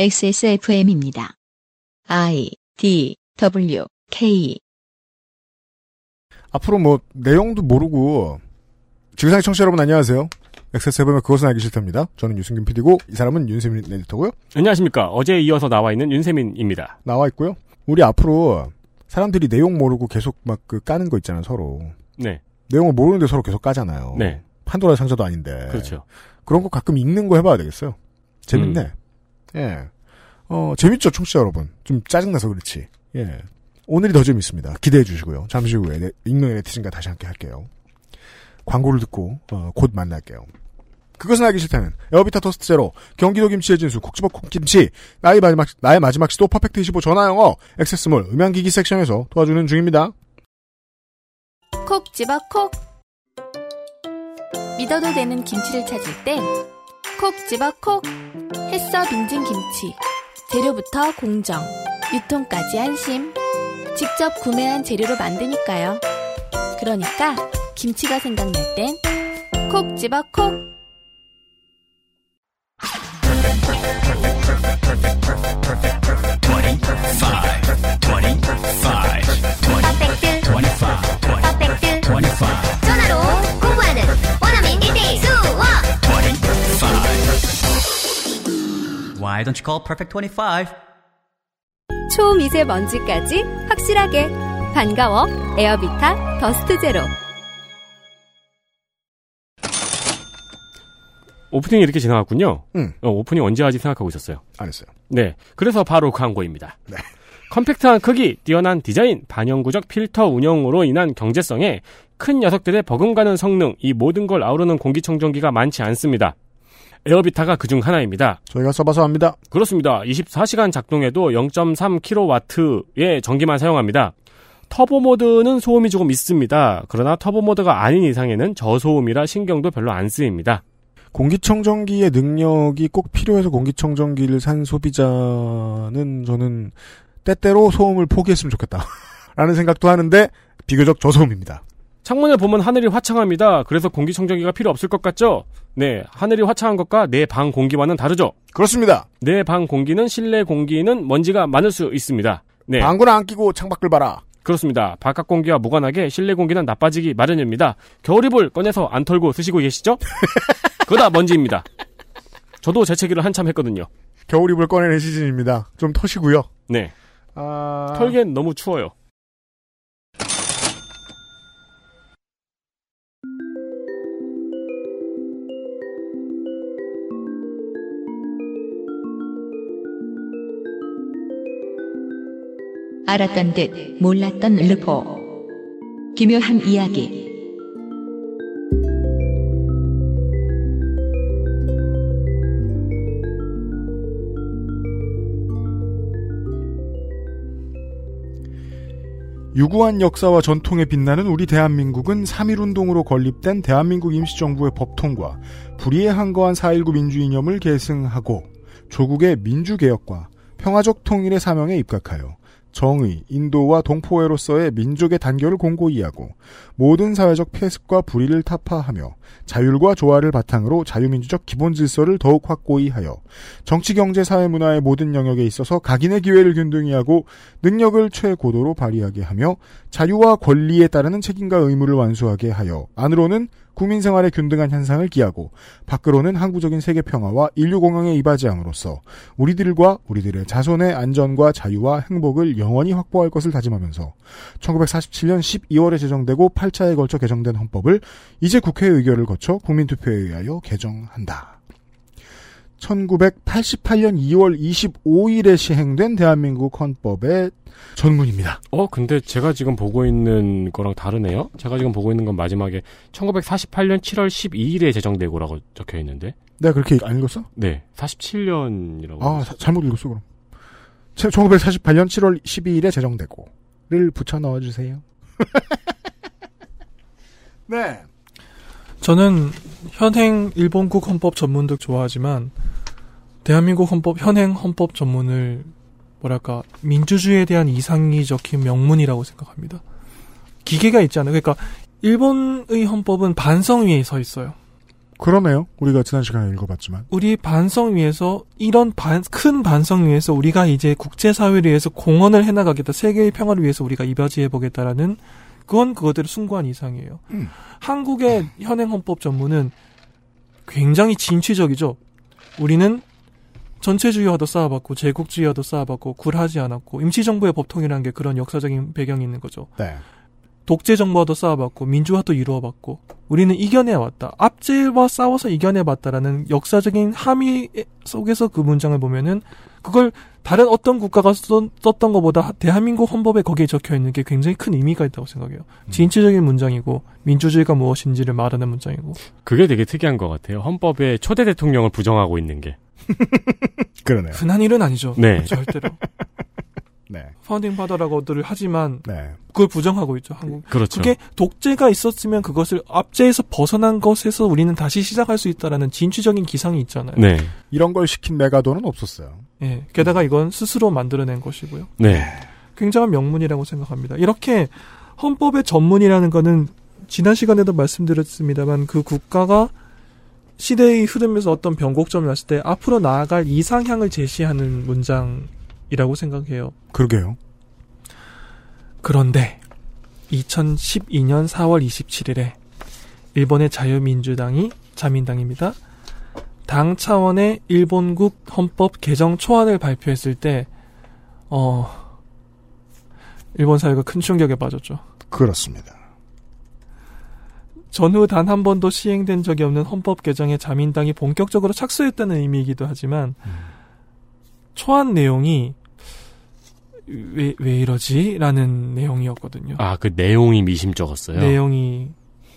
XSFM입니다. I D W K 앞으로 뭐 내용도 모르고 지구상의 청취자 여러분 안녕하세요. XSFM의 그것은 알기 싫답니다. 저는 유승균 PD고 이 사람은 윤세민 에디터고요. 안녕하십니까. 어제에 이어서 나와 있는 윤세민입니다. 나와 있고요. 우리 앞으로 사람들이 내용 모르고 계속 막 그 까는 거 있잖아요, 서로. 네. 내용을 모르는데 서로 계속 까잖아요. 네. 판도라 상자도 아닌데. 그렇죠. 그런 거 가끔 읽는 거 해봐야 되겠어요. 재밌네. 음. 예. 어, 재밌죠, 청취자 여러분. 좀 짜증나서 그렇지. 예. 오늘이 더 재밌습니다. 기대해 주시고요. 잠시 후에 네, 익명의 네티즌과 다시 함께 할게요. 광고를 듣고 어, 곧 만날게요. 그것은 알기 싫다는 에어비타 Dust Zero, 경기도 김치의 진수, 콕지버 콕김치, 나의 마지막, 나의 마지막 시도 Perfect 25 전화영어, 액세스몰 음향기기 섹션에서 도와주는 중입니다. 콕 집어 콕 믿어도 되는 김치를 찾을 땐 콕 집어 콕 햇서 빙진 김치 재료부터 공정 유통까지 안심 직접 구매한 재료로 만드니까요 그러니까 김치가 생각날 땐 콕 집어 콕 전화로 공부하는 원어민 1대1 수 Why don't you call Perfect 25? 초미세먼지까지 확실하게 반가워 에어비타 Dust Zero 오프닝이 이렇게 지나갔군요. 음. 어, 오프닝 언제 하지 생각하고 있었어요. 안 했어요. 네. 그래서 바로 광고입니다. 네. 컴팩트한 크기, 뛰어난 디자인, 반영구적 필터 운영으로 인한 경제성에 큰 녀석들의 버금가는 성능, 이 모든 걸 아우르는 공기청정기가 많지 않습니다. 에어비타가 그중 하나입니다. 저희가 써봐서 합니다. 그렇습니다. 24시간 작동해도 0.3kW의 전기만 사용합니다. 터보 모드는 소음이 조금 있습니다. 그러나 터보 모드가 아닌 이상에는 저소음이라 신경도 별로 안 쓰입니다. 공기청정기의 능력이 꼭 필요해서 공기청정기를 산 소비자는 저는 때때로 소음을 포기했으면 좋겠다. 라는 생각도 하는데 비교적 저소음입니다. 창문을 보면 하늘이 화창합니다. 그래서 공기청정기가 필요 없을 것 같죠? 네, 하늘이 화창한 것과 내 방 공기와는 다르죠? 그렇습니다. 내 방 공기는 실내 공기는 먼지가 많을 수 있습니다. 네, 방구는 안 끼고 창밖을 봐라. 그렇습니다. 바깥 공기와 무관하게 실내 공기는 나빠지기 마련입니다. 겨울이불 꺼내서 안 털고 쓰시고 계시죠? 그다 먼지입니다. 저도 재채기를 한참 했거든요. 겨울 이불 꺼내는 시즌입니다. 좀 터시고요. 네, 아... 털기엔 너무 추워요. 알았던 듯 몰랐던 르포. 기묘한 이야기. 유구한 역사와 전통에 빛나는 우리 대한민국은 3.1운동으로 건립된 대한민국 임시정부의 법통과 불의에 한거한 4.19 민주이념을 계승하고 조국의 민주개혁과 평화적 통일의 사명에 입각하여 정의, 인도와 동포애로서의 민족의 단결을 공고히 하고 모든 사회적 폐습과 불의를 타파하며 자율과 조화를 바탕으로 자유민주적 기본 질서를 더욱 확고히 하여 정치, 경제, 사회, 문화의 모든 영역에 있어서 각인의 기회를 균등히 하고 능력을 최고도로 발휘하게 하며 자유와 권리에 따르는 책임과 의무를 완수하게 하여 안으로는 국민 생활의 균등한 현상을 기하고 밖으로는 항구적인 세계 평화와 인류 공영에 이바지함으로써 우리들과 우리들의 자손의 안전과 자유와 행복을 영원히 확보할 것을 다짐하면서 1947년 12월에 제정되고 8차에 걸쳐 개정된 헌법을 이제 국회 의결을 거쳐 국민 투표에 의하여 개정한다. 1988년 2월 25일에 시행된 대한민국 헌법의 전문입니다. 어, 근데 제가 지금 보고 있는 거랑 다르네요? 제가 지금 보고 있는 건 마지막에 1948년 7월 12일에 제정되고라고 적혀 있는데. 내가 그렇게 안 읽었어? 네, 47년이라고. 아, 사- 잘못 읽었어, 그럼. 1948년 7월 12일에 제정되고,를 붙여 넣어주세요. 네. 저는 현행 일본국 헌법 전문도 좋아하지만 대한민국 헌법 현행 헌법 전문을 뭐랄까 민주주의에 대한 이상이 적힌 명문이라고 생각합니다. 기계가 있지 않아요. 그러니까 일본의 헌법은 반성 위에 서 있어요. 그러네요. 우리가 지난 시간에 읽어봤지만. 우리 반성 위해서 이런 반, 큰 반성 위해서 우리가 이제 국제사회를 위해서 공헌을 해나가겠다. 세계의 평화를 위해서 우리가 이바지해 보겠다라는 그건 그거대로 숭고한 이상이에요. 음. 한국의 현행 헌법 전문은 굉장히 진취적이죠. 우리는 전체주의와도 싸워봤고 제국주의와도 싸워봤고 굴하지 않았고 임시정부의 법통이라는 게 그런 역사적인 배경이 있는 거죠. 네. 독재 정부와도 싸워봤고 민주화도 이루어봤고 우리는 이겨내왔다. 압제와 싸워서 이겨내봤다라는 역사적인 함의 속에서 그 문장을 보면은 그걸 다른 어떤 국가가 썼, 썼던 것보다 대한민국 헌법에 거기에 적혀 있는 게 굉장히 큰 의미가 있다고 생각해요. 진취적인 문장이고 민주주의가 무엇인지를 말하는 문장이고 그게 되게 특이한 것 같아요. 헌법에 초대 대통령을 부정하고 있는 게. 그러네요. 흔한 일은 아니죠. 네. 절대로. 네. 파운딩 파더라고들 하지만 네. 그걸 부정하고 있죠. 한국 그렇죠. 그게 독재가 있었으면 그것을 압제에서 벗어난 것에서 우리는 다시 시작할 수 있다라는 진취적인 기상이 있잖아요. 네. 이런 걸 시킨 메가돈은 없었어요. 예. 게다가 이건 스스로 만들어낸 것이고요. 네. 굉장한 명문이라고 생각합니다. 이렇게 헌법의 전문이라는 거는 지난 시간에도 말씀드렸습니다만 그 국가가 시대의 흐름에서 어떤 변곡점이 왔을 때 앞으로 나아갈 이상향을 제시하는 문장 이라고 생각해요. 그러게요. 그런데 2012년 4월 27일에 일본의 자유민주당이 자민당입니다. 당 차원의 일본국 헌법 개정 초안을 발표했을 때 어, 일본 사회가 큰 충격에 빠졌죠. 그렇습니다. 전후 단 한 번도 시행된 적이 없는 헌법 개정에 자민당이 본격적으로 착수했다는 의미이기도 하지만 초안 내용이 왜, 왜 이러지? 라는 내용이었거든요. 아, 그 내용이 미심쩍었어요. 내용이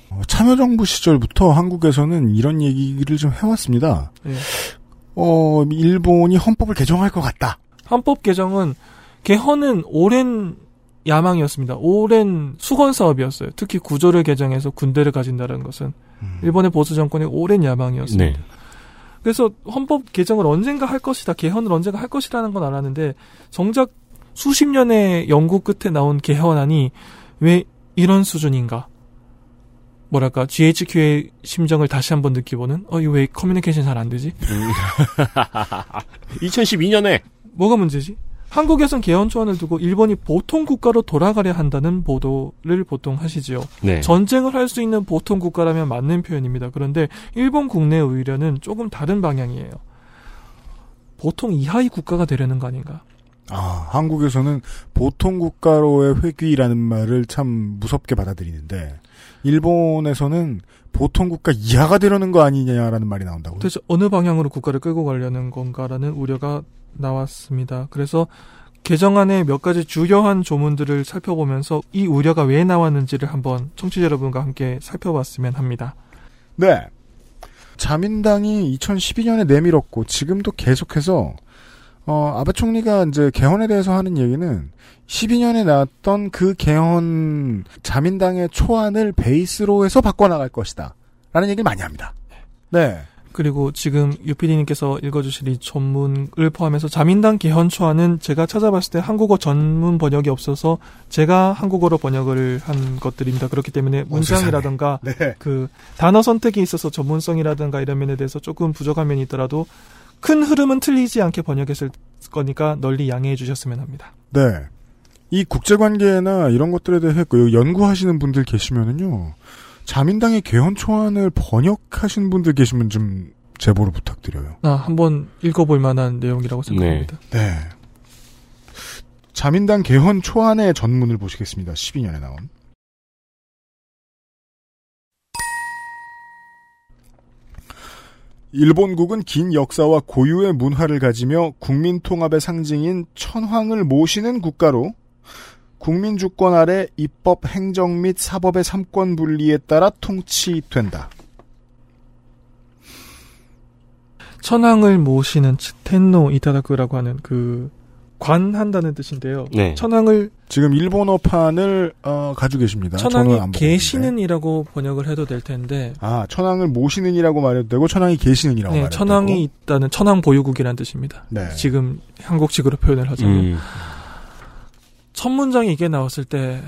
어, 참여정부 시절부터 한국에서는 이런 얘기를 좀 해왔습니다. 예. 어, 일본이 헌법을 개정할 것 같다. 헌법 개정은 개헌은 오랜 야망이었습니다. 오랜 수건 사업이었어요. 특히 구조를 개정해서 군대를 가진다는 것은 일본의 보수 정권의 오랜 야망이었습니다. 네. 그래서 헌법 개정을 언젠가 할 것이다, 개헌을 언젠가 할 것이라는 건 알았는데 정작 수십 년의 연구 끝에 나온 개헌안이 왜 이런 수준인가? 뭐랄까 GHQ의 심정을 다시 한번 느끼고는 어 이거 왜 커뮤니케이션 잘 안 되지? 2012년에 뭐가 문제지? 한국에선 개헌 초안을 두고 일본이 보통 국가로 돌아가려 한다는 보도를 보통 하시지요. 네. 전쟁을 할 수 있는 보통 국가라면 맞는 표현입니다. 그런데 일본 국내 의뢰는 조금 다른 방향이에요. 보통 이하의 국가가 되려는 거 아닌가? 아, 한국에서는 보통 국가로의 회귀라는 말을 참 무섭게 받아들이는데 일본에서는 보통 국가 이하가 되려는 거 아니냐라는 말이 나온다고요. 도대체 어느 방향으로 국가를 끌고 가려는 건가라는 우려가 나왔습니다. 그래서 개정안의 몇 가지 주요한 조문들을 살펴보면서 이 우려가 왜 나왔는지를 한번 청취자 여러분과 함께 살펴봤으면 합니다. 네. 자민당이 2012년에 내밀었고 지금도 계속해서 어, 아베 총리가 이제 개헌에 대해서 하는 얘기는 12년에 나왔던 그 개헌 자민당의 초안을 베이스로 해서 바꿔나갈 것이다. 라는 얘기를 많이 합니다. 네. 그리고 지금 유피디님께서 읽어주실 이 전문을 포함해서 자민당 개헌 초안은 제가 찾아봤을 때 한국어 전문 번역이 없어서 제가 한국어로 번역을 한 것들입니다. 그렇기 때문에 문장이라든가 네. 그 단어 선택에 있어서 전문성이라든가 이런 면에 대해서 조금 부족한 면이 있더라도 큰 흐름은 틀리지 않게 번역했을 거니까 널리 양해해 주셨으면 합니다. 네. 이 국제관계나 이런 것들에 대해 그 연구하시는 분들 계시면은요. 자민당의 개헌 초안을 번역하신 분들 계시면 좀 제보를 부탁드려요. 아, 한번 읽어볼 만한 내용이라고 생각합니다. 네. 자민당 개헌 초안의 전문을 보시겠습니다. 12년에 나온. 일본국은 긴 역사와 고유의 문화를 가지며 국민 통합의 상징인 천황을 모시는 국가로 국민 주권 아래 입법, 행정 및 사법의 삼권 분리에 따라 통치된다. 천황을 모시는 텐노 이타다크라고 하는 그 관한다는 뜻인데요. 네. 천황을 지금 일본어판을 어, 가지고 계십니다. 천황이. 계시는이라고 번역을 해도 될 텐데 아 천황을 모시는이라고 말해도 되고 천황이 계시는이라고 네, 말해도 천황이 되고. 있다는 천황 보유국이라는 뜻입니다. 네. 지금 한국식으로 표현을 하자면 음. 첫 문장이 이게 나왔을 때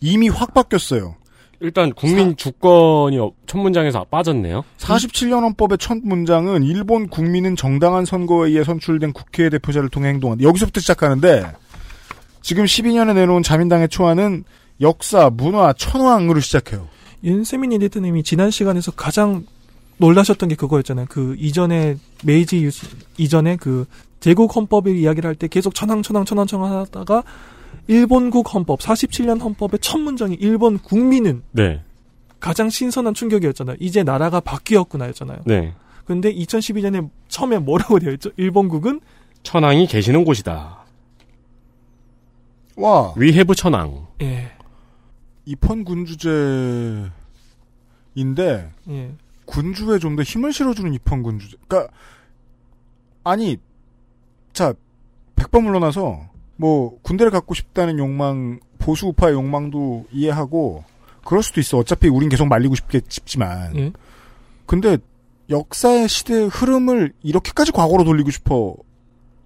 이미 확 바뀌었어요. 일단 국민 주권이 어- 첫 문장에서 빠졌네요. 47년 헌법의 첫 문장은 일본 국민은 정당한 선거에 의해 선출된 국회 대표자를 통해 행동한다. 여기서부터 시작하는데 지금 12년에 내놓은 자민당의 초안은 역사, 문화, 천황으로 시작해요. 윤세민 에디터님이 지난 시간에서 가장 놀라셨던 게 그거였잖아요. 그 이전에 메이지 유 이전에 그 제국 헌법을 이야기를 할 때 계속 천황 천황 천황 천황 하다가 일본국 헌법 47년 헌법의 첫 문장이 일본 국민은 네. 가장 신선한 충격이었잖아요. 이제 나라가 바뀌었구나였잖아요. 네. 근데 2012년에 처음에 뭐라고 되어 있죠? 일본국은 천황이 계시는 곳이다. 와, 위해부 천황. 예. 입헌 군주제인데 예. 군주에 좀 더 힘을 실어주는 입헌 군주제. 그러니까 아니 자 백번 물러나서 뭐 군대를 갖고 싶다는 욕망 보수 우파의 욕망도 이해하고 그럴 수도 있어. 어차피 우린 계속 말리고 싶겠 싶지만. 예. 근데 역사의 시대의 흐름을 이렇게까지 과거로 돌리고 싶어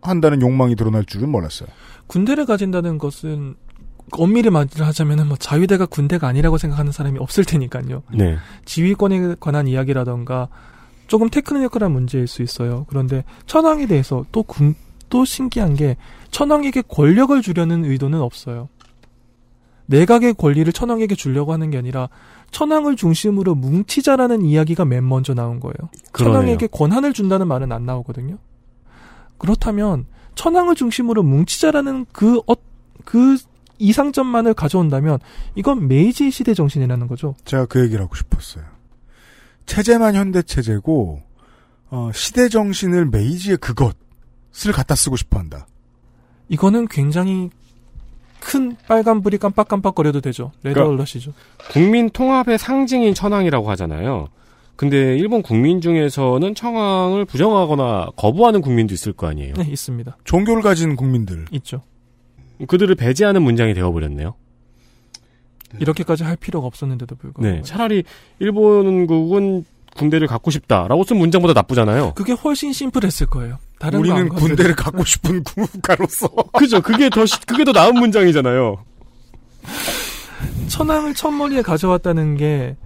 한다는 욕망이 드러날 줄은 몰랐어요. 군대를 가진다는 것은 엄밀히 말을 하자면은 뭐 자위대가 군대가 아니라고 생각하는 사람이 없을 테니까요. 네. 지휘권에 관한 이야기라던가 조금 테크니컬한 문제일 수 있어요. 그런데 천황에 대해서 또, 군, 또 신기한 게 천황에게 권력을 주려는 의도는 없어요. 내각의 권리를 천황에게 주려고 하는 게 아니라 천황을 중심으로 뭉치자라는 이야기가 맨 먼저 나온 거예요. 그러네요. 천황에게 권한을 준다는 말은 안 나오거든요. 그렇다면 천황을 중심으로 뭉치자라는 그, 어, 그 이상점만을 가져온다면 이건 메이지 시대 정신이라는 거죠. 제가 그 얘기를 하고 싶었어요. 체제만 현대 체제고 어, 시대 정신을 메이지의 그것을 갖다 쓰고 싶어 한다. 이거는 굉장히 큰 빨간불이 깜빡깜빡거려도 되죠. Red 그러니까- alert이죠. 국민 통합의 상징인 천황이라고 하잖아요. 근데 일본 국민 중에서는 천황을 부정하거나 거부하는 국민도 있을 거 아니에요. 네, 있습니다. 종교를 가진 국민들. 있죠. 그들을 배제하는 문장이 되어버렸네요. 이렇게까지 할 필요가 없었는데도 불구하고. 네. 차라리 일본국은 군대를 갖고 싶다라고 쓴 문장보다 나쁘잖아요. 그게 훨씬 심플했을 거예요. 다른 우리는. 군대를 갖고 싶은 국가로서 그죠? 그게 더 시- 그게 더 나은 문장이잖아요. 천황을 첫머리에 가져왔다는 게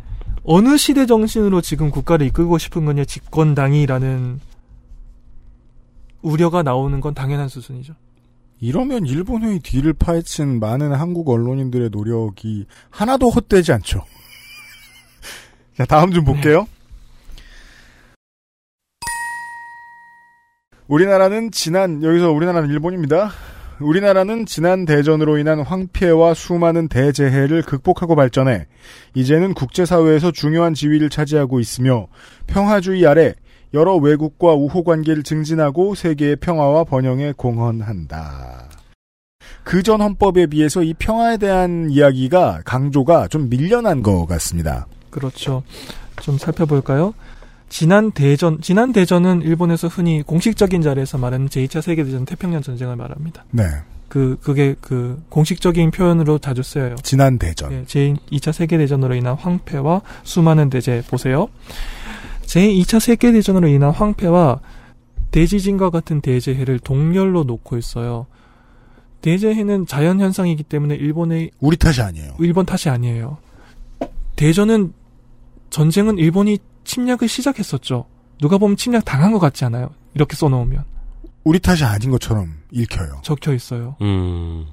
어느 시대 정신으로 지금 국가를 이끌고 싶은 거냐 집권당이라는 우려가 나오는 건 당연한 수순이죠. 이러면 일본의 뒤를 파헤친 많은 한국 언론인들의 노력이 하나도 헛되지 않죠. 자, 다음 좀 볼게요. 우리나라는 지난, 여기서 우리나라는 일본입니다. 우리나라는 지난 대전으로 인한 황폐와 수많은 대재해를 극복하고 발전해 이제는 국제사회에서 중요한 지위를 차지하고 있으며 평화주의 아래 여러 외국과 우호 관계를 증진하고 세계의 평화와 번영에 공헌한다. 그 전 헌법에 비해서 이 평화에 대한 이야기가 강조가 좀 밀려난 것 같습니다. 그렇죠. 좀 살펴볼까요? 지난 대전, 지난 대전은 일본에서 흔히 공식적인 자리에서 말하는 제2차 세계대전 태평양 전쟁을 말합니다. 네. 그, 그게 그 공식적인 표현으로 자주 쓰여요. 지난 대전. 예, 제2차 세계대전으로 인한 황폐와 수많은 대재 보세요. 제2차 세계대전으로 인한 황폐와 대지진과 같은 대재해를 동렬로 놓고 있어요. 대재해는 자연 현상이기 때문에 일본의 우리 탓이 아니에요. 일본 탓이 아니에요. 대전은 전쟁은 일본이 침략을 시작했었죠. 누가 보면 침략 당한 것 같지 않아요. 이렇게 써놓으면 우리 탓이 아닌 것처럼 읽혀요. 적혀 있어요. 음.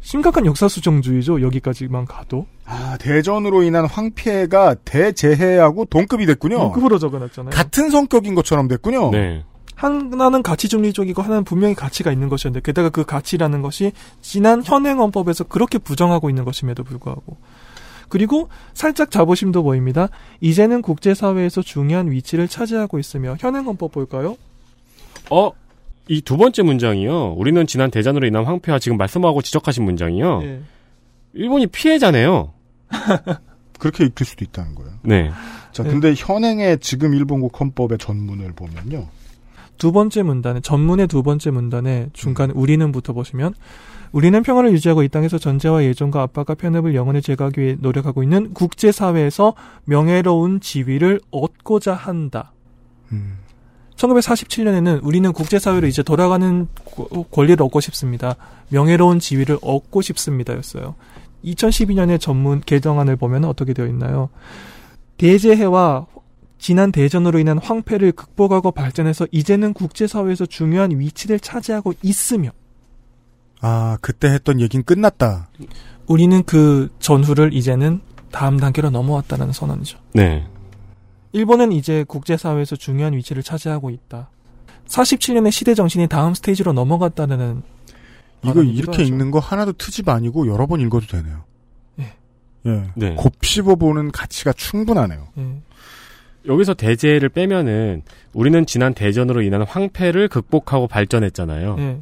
심각한 역사 수정주의죠. 여기까지만 가도 아, 대전으로 인한 황폐가 대재해하고 동급이 됐군요. 동급으로 적어놨잖아요. 같은 성격인 것처럼 됐군요. 네. 하나는 가치 중립적이고 하나는 분명히 가치가 있는 것이었는데 게다가 그 가치라는 것이 지난 현행 헌법에서 그렇게 부정하고 있는 것임에도 불구하고 그리고 살짝 자부심도 보입니다. 이제는 국제사회에서 중요한 위치를 차지하고 있으며 현행 헌법 볼까요? 어, 이 두 번째 문장이요. 우리는 지난 대전으로 인한 황폐와 지금 말씀하고 지적하신 문장이요. 예. 일본이 피해자네요. 그렇게 읽힐 수도 있다는 거예요. 네. 자, 네. 근데 현행의 지금 일본국 헌법의 전문을 보면요. 두 번째 문단에 전문의 두 번째 문단에 중간 우리는부터 보시면 우리는 평화를 유지하고 이 땅에서 전제와 예전과 압박과 편협을 영원히 제거하기 위해 노력하고 있는 국제사회에서 명예로운 지위를 얻고자 한다. 음. 1947년에는 우리는 국제사회로 이제 돌아가는 고- 권리를 얻고 싶습니다. 명예로운 지위를 얻고 싶습니다 였어요. 2012년에 전문 개정안을 보면 어떻게 되어 있나요? 대재해와 지난 대전으로 인한 황폐를 극복하고 발전해서 이제는 국제사회에서 중요한 위치를 차지하고 있으며 아, 그때 했던 얘긴 끝났다. 우리는 그 전후를 이제는 다음 단계로 넘어왔다는 선언이죠. 네. 일본은 이제 국제사회에서 중요한 위치를 차지하고 있다. 47년의 시대 정신이 다음 스테이지로 넘어갔다는 이거 이렇게 하죠. 읽는 거 하나도 트집 아니고 여러 번 읽어도 되네요. 예. 예. 네. 곱씹어보는 가치가 충분하네요. 예. 여기서 대제를 빼면은 우리는 지난 대전으로 인한 황폐를 극복하고 발전했잖아요. 예.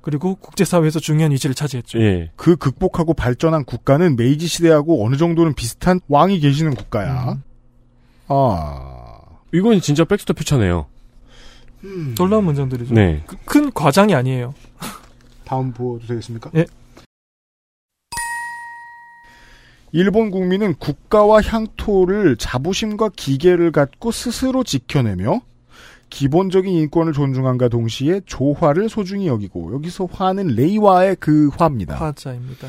그리고 국제사회에서 중요한 위치를 차지했죠. 예. 그 극복하고 발전한 국가는 메이지 시대하고 어느 정도는 비슷한 왕이 계시는 국가야. 음. 아. 이건 진짜 백스터 퓨처네요. 놀라운 문장들이죠. 네. 그- 큰 과장이 아니에요. 다음 보도 되겠습니까? 예. 일본 국민은 국가와 향토를 자부심과 기계를 갖고 스스로 지켜내며 기본적인 인권을 존중함과 동시에 조화를 소중히 여기고 여기서 화는 레이와의 그 화입니다. 화자입니다.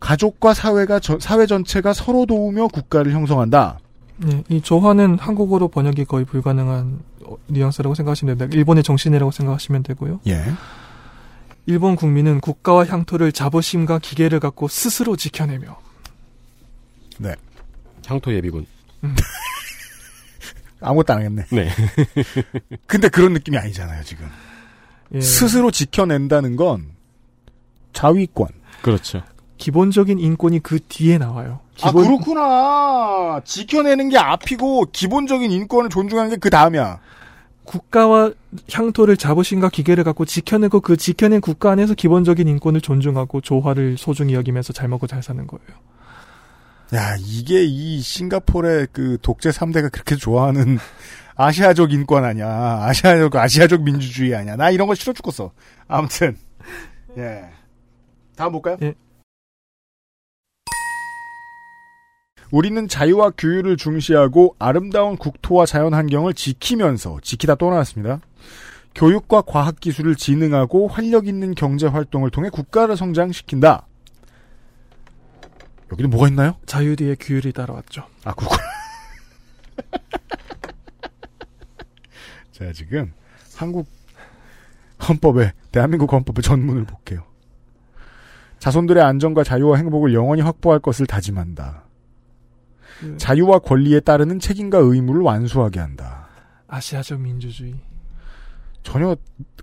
가족과 사회가 저- 사회 전체가 서로 도우며 국가를 형성한다. 네, 이 조화는 한국어로 번역이 거의 불가능한 어, 뉘앙스라고 생각하시면 됩니다. 일본의 정신이라고 생각하시면 되고요. 예. 일본 국민은 국가와 향토를 자부심과 기계를 갖고 스스로 지켜내며 향토 예비군. 아무것도 안 하겠네. 네. 근데 그런 느낌이 아니잖아요, 지금. 예, 스스로 지켜낸다는 건 자위권. 그렇죠. 기본적인 인권이 그 뒤에 나와요. 아, 기본 그렇구나. 지켜내는 게 앞이고 기본적인 인권을 존중하는 게 그 다음이야. 국가와 향토를 자부심과 기계를 갖고 지켜내고 그 지켜낸 국가 안에서 기본적인 인권을 존중하고 조화를 소중히 여기면서 잘 먹고 잘 사는 거예요. 야, 이게 이 싱가포르의 그 독재 3대가 그렇게 좋아하는 아시아적 인권 아니야. 아시아적, 아시아적 민주주의 아니야. 나 이런 거 싫어 죽겠어. 아무튼. 예. 다음 볼까요? 예. 우리는 자유와 규율을 중시하고 아름다운 국토와 자연 환경을 지키면서 지키다 또 나왔습니다. 교육과 과학 기술을 진흥하고 활력 있는 경제 활동을 통해 국가를 성장시킨다. 여기는 뭐가 있나요? 자유 뒤에 규율이 따라왔죠. 아, 그렇구나. 제가 지금 한국 헌법에, 대한민국 헌법의 전문을 볼게요. 자손들의 안전과 자유와 행복을 영원히 확보할 것을 다짐한다. 그 자유와 권리에 따르는 책임과 의무를 완수하게 한다. 아시아적 민주주의. 전혀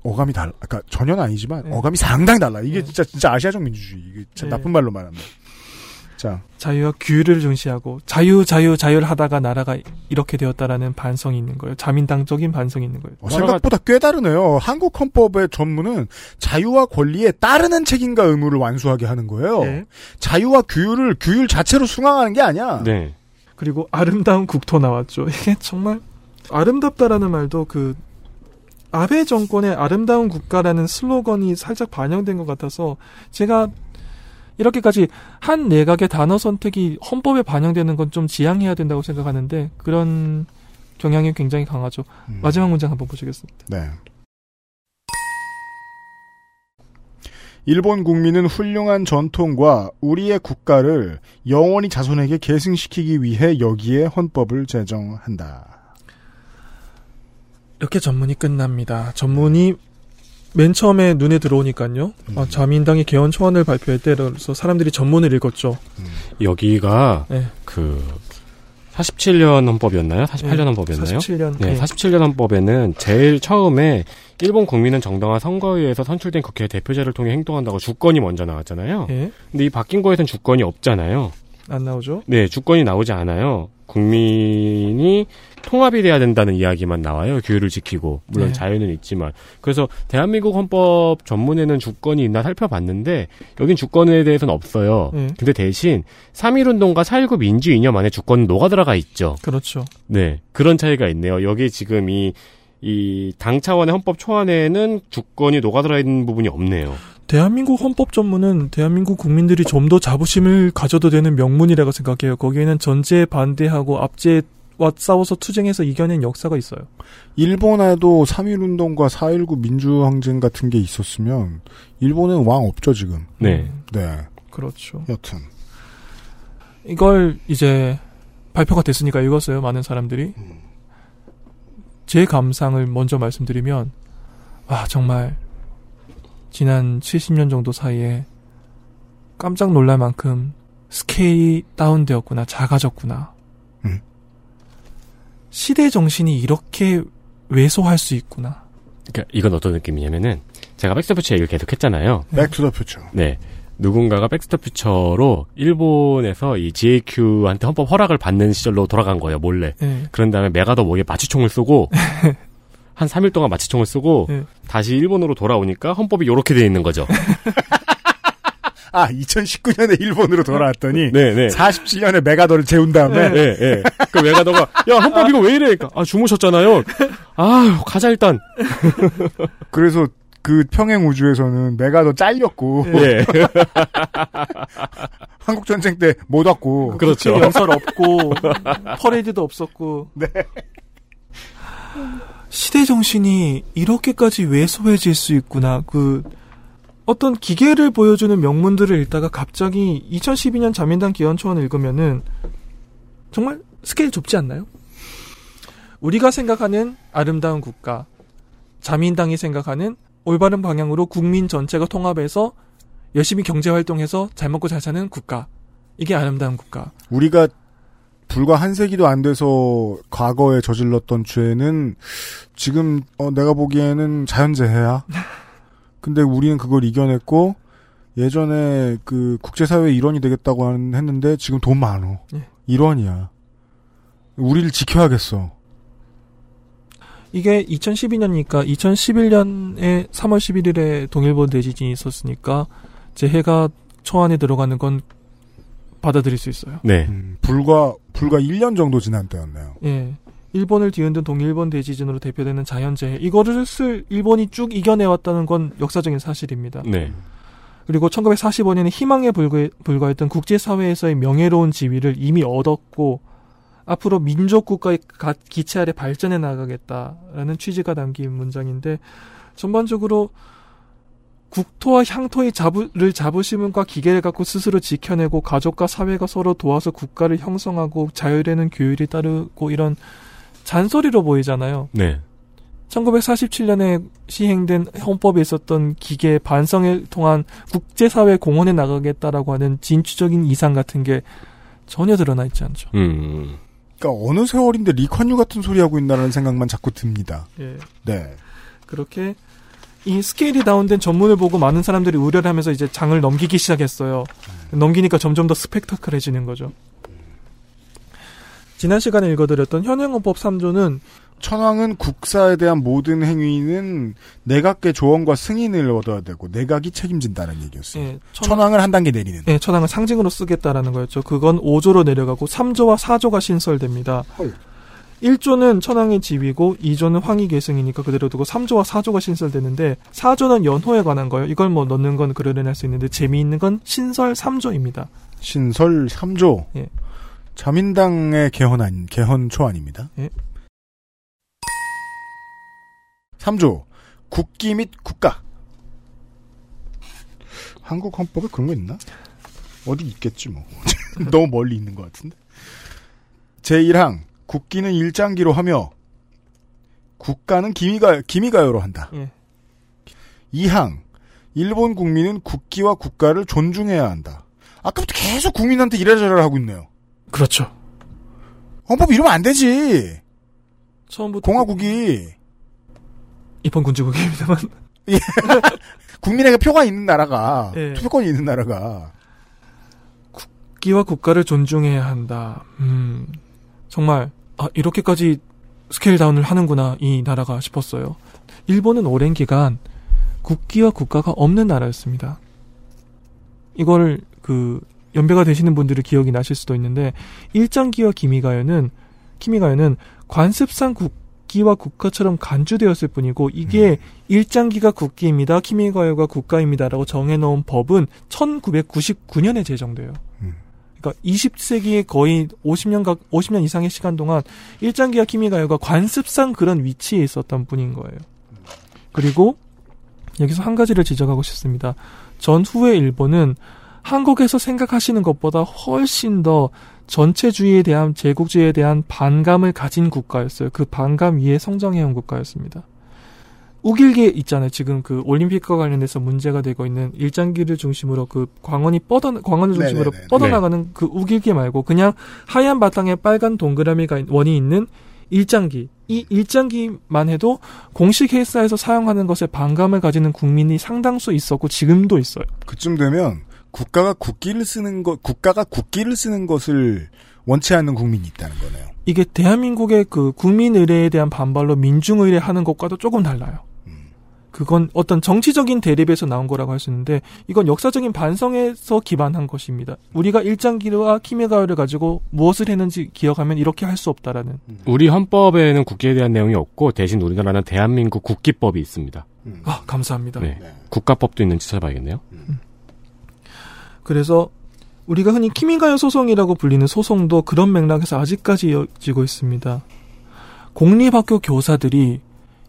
어감이 달라. 그러니까 전혀는 아니지만 네. 어감이 상당히 달라. 이게 네. 진짜 진짜 아시아적 민주주의. 이게 진짜 네. 나쁜 말로 말하면. 자, 자유와 규율을 중시하고 자유 자유 자유를 하다가 나라가 이렇게 되었다라는 반성이 있는 거예요. 자민당적인 반성이 있는 거예요. 어, 생각보다 꽤 다르네요. 한국 헌법의 전문은 자유와 권리에 따르는 책임과 의무를 완수하게 하는 거예요. 예. 자유와 규율을 규율 자체로 승화하는 게 아니야. 네. 그리고 아름다운 국토 나왔죠. 이게 정말 아름답다라는 말도 그 아베 정권의 아름다운 국가라는 슬로건이 살짝 반영된 것 같아서 제가 이렇게까지 한 내각의 단어 선택이 헌법에 반영되는 건 좀 지양해야 된다고 생각하는데 그런 경향이 굉장히 강하죠. 음. 마지막 문장 한번 보시겠습니다. 네. 일본 국민은 훌륭한 전통과 우리의 국가를 영원히 자손에게 계승시키기 위해 여기에 헌법을 제정한다. 이렇게 전문이 끝납니다. 전문이 맨 처음에 눈에 들어오니까요. 아, 자민당이 개헌 초안을 발표할 때라서 사람들이 전문을 읽었죠. 여기가 네. 그 47년 헌법이었나요? 48년 네, 헌법이었나요? 47년. 네, 네. 47년 헌법에는 제일 처음에 일본 국민은 정당한 선거에 의해서 선출된 국회 대표제를 통해 행동한다고 주권이 먼저 나왔잖아요. 예, 근데 이 바뀐 거에선 주권이 없잖아요. 안 나오죠. 네, 주권이 나오지 않아요. 국민이 통합이 돼야 된다는 이야기만 나와요. 규율을 지키고 물론 네. 자유는 있지만 그래서 대한민국 헌법 전문에는 주권이 있나 살펴봤는데 여긴 주권에 대해서는 없어요. 네. 근데 대신 3.1운동과 4.19 민주 이념 안에 주권은 녹아 들어가 있죠. 그렇죠. 네, 그런 차이가 있네요. 여기 지금 이, 이 당 차원의 헌법 초안에는 주권이 녹아들어 있는 부분이 없네요. 대한민국 헌법 전문은 대한민국 국민들이 좀 더 자부심을 가져도 되는 명문이라고 생각해요. 거기에는 전제에 반대하고 압제 와 싸워서 투쟁해서 이겨낸 역사가 있어요. 일본에도 3.1운동과 4.19 민주항쟁 같은 게 있었으면 일본은 왕 없죠 지금. 네. 네. 그렇죠. 여튼 이걸 이제 발표가 됐으니까 읽었어요. 많은 사람들이. 제 감상을 먼저 말씀드리면 아 정말 지난 70년 정도 사이에 깜짝 놀랄 만큼 스케일이 다운되었구나, 작아졌구나. 음. 시대 정신이 이렇게 왜소할 수 있구나. 그러니까 이건 어떤 느낌이냐면은 제가 Back to the Future 얘기를 계속 했잖아요. Back to the Future. 네. 누군가가 백스터퓨처로 일본에서 이 GHQ한테 헌법 허락을 받는 시절로 돌아간 거예요, 몰래. 예. 그런 다음에 맥아더 목에 마취총을 쏘고 한 3일 동안 마취총을 쏘고 예. 다시 일본으로 돌아오니까 헌법이 이렇게 돼 있는 거죠. 아 2019년에 일본으로 돌아왔더니 네, 네. 47년에 메가더를 재운 다음에 예, 예. 그 메가더가 야 헌법 이거 왜 이래? 그러니까 아 주무셨잖아요. 아 가자 일단. 그래서 그 평행 우주에서는 메가더 잘렸고 예. 한국 전쟁 때 못 왔고 그렇죠. 국회 연설 없고 퍼레이드도 없었고. 네. 시대 정신이 이렇게까지 왜소해질 수 있구나. 그 어떤 기계를 보여주는 명문들을 읽다가 갑자기 2012년 자민당 기원초원을 읽으면은 정말 스케일 좁지 않나요? 우리가 생각하는 아름다운 국가, 자민당이 생각하는 올바른 방향으로 국민 전체가 통합해서 열심히 경제 활동해서 잘 먹고 잘 사는 국가. 이게 아름다운 국가. 우리가 불과 한 세기도 안 돼서 과거에 저질렀던 죄는 지금 어, 내가 보기에는 자연재해야. 근데 우리는 그걸 이겨냈고 예전에 그 국제사회 일원이 되겠다고 한- 했는데 지금 돈 많어. 예. 일원이야. 우리를 지켜야겠어. 이게 2012년이니까 2011년에 3월 11일에 동일본 대지진이 있었으니까 재해가 초안에 들어가는 건 받아들일 수 있어요. 네. 음, 불과 불과 1년 정도 지난 때였네요. 예. 일본을 뒤흔든 동일본 대지진으로 대표되는 자연재해. 이거를 쓸 일본이 쭉 이겨내왔다는 건 역사적인 사실입니다. 네. 그리고 1945년에 희망에 불과, 불과했던 국제사회에서의 명예로운 지위를 이미 얻었고 앞으로 민족국가의 가- 기체 아래 발전해 나가겠다라는 취지가 담긴 문장인데 전반적으로 국토와 향토의 자부를 자부심과 기계를 갖고 스스로 지켜내고 가족과 사회가 서로 도와서 국가를 형성하고 자율에는 교율이 따르고 이런 잔소리로 보이잖아요. 네. 1947년에 시행된 헌법에 있었던 기계 반성을 통한 국제사회 공헌에 나가겠다라고 하는 진취적인 이상 같은 게 전혀 드러나 있지 않죠. 음. 그러니까 어느 세월인데 리컨유 같은 소리 하고 있나라는 생각만 자꾸 듭니다. 예. 네. 그렇게 이 스케일이 다운된 전문을 보고 많은 사람들이 우려를 하면서 이제 장을 넘기기 시작했어요. 넘기니까 점점 더 스펙터클해지는 거죠. 지난 시간에 읽어드렸던 현행헌법 3조는 천황은 국사에 대한 모든 행위는 내각의 조언과 승인을 얻어야 되고 내각이 책임진다는 얘기였어요. 예, 천황 을 한 단계 내리는. 예, 천황을 상징으로 쓰겠다라는 거였죠. 그건 5조로 내려가고 3조와 4조가 신설됩니다. 헐. 1조는 천황의 지위고 2조는 황희 계승이니까 그대로 두고 3조와 4조가 신설되는데 4조는 연호에 관한 거예요. 이걸 뭐 넣는 건할수 있는데 재미있는 건 신설 3조입니다. 신설 3조. 예. 자민당의 개헌안, 개헌 초안입니다. 예. 3조. 국기 및 국가. 한국 헌법에 그런 거 있나? 어디 있겠지 뭐. 너무 멀리 있는 것 같은데. 제1항. 국기는 일장기로 하며 국가는 기미가, 기미가요로 한다. 예. 2항. 일본 국민은 국기와 국가를 존중해야 한다. 아까부터 계속 국민한테 이래저래 하고 있네요. 그렇죠. 헌법 이러면 안 되지. 처음부터 공화국이 이번 군주국입니다만 국민에게 표가 있는 나라가 예. 투표권이 있는 나라가 국기와 국가를 존중해야 한다. 음, 정말 아 이렇게까지 스케일 다운을 하는구나 이 나라가 싶었어요. 일본은 오랜 기간 국기와 국가가 없는 나라였습니다. 이거를 그 연배가 되시는 분들이 기억이 나실 수도 있는데 일장기와 기미가요는 키미가요는 관습상 국기와 국가처럼 간주되었을 뿐이고 이게 일장기가 국기입니다. 키미가요가 국가입니다라고 정해놓은 법은 1999년에 제정돼요. 음. 그러니까 20세기의 거의 50년 각 50년 이상의 시간 동안 일장기와 키미가요가 관습상 그런 위치에 있었던 뿐인 거예요. 그리고 여기서 한 가지를 지적하고 싶습니다. 전후의 일본은 한국에서 생각하시는 것보다 훨씬 더 전체주의에 대한 제국주의에 대한 반감을 가진 국가였어요. 그 반감 위에 성장해온 국가였습니다. 우길기 있잖아요. 지금 그 올림픽과 관련해서 문제가 되고 있는 일장기를 중심으로 그 광원이 뻗어 광원을 중심으로 네네네. 뻗어나가는 그 우길기 말고 그냥 하얀 바탕에 빨간 동그라미가 원이 있는 일장기. 이 일장기만 해도 공식 회사에서 사용하는 것에 반감을 가지는 국민이 상당수 있었고 지금도 있어요. 그쯤 되면 국가가 국기를 쓰는 것, 국가가 국기를 쓰는 것을 원치 않는 국민이 있다는 거네요. 이게 대한민국의 그 국민 의례에 대한 반발로 민중 의례 하는 것과도 조금 달라요. 그건 어떤 정치적인 대립에서 나온 거라고 할 수 있는데 이건 역사적인 반성에서 기반한 것입니다. 우리가 일장기와 키메가요를 가지고 무엇을 했는지 기억하면 이렇게 할 수 없다라는. 우리 헌법에는 국기에 대한 내용이 없고 대신 우리나라는 대한민국 국기법이 있습니다. 아 감사합니다. 네. 국가법도 있는지 찾아봐야겠네요. 그래서 우리가 흔히 키미가요 소송이라고 불리는 소송도 그런 맥락에서 아직까지 이어지고 있습니다. 공립학교 교사들이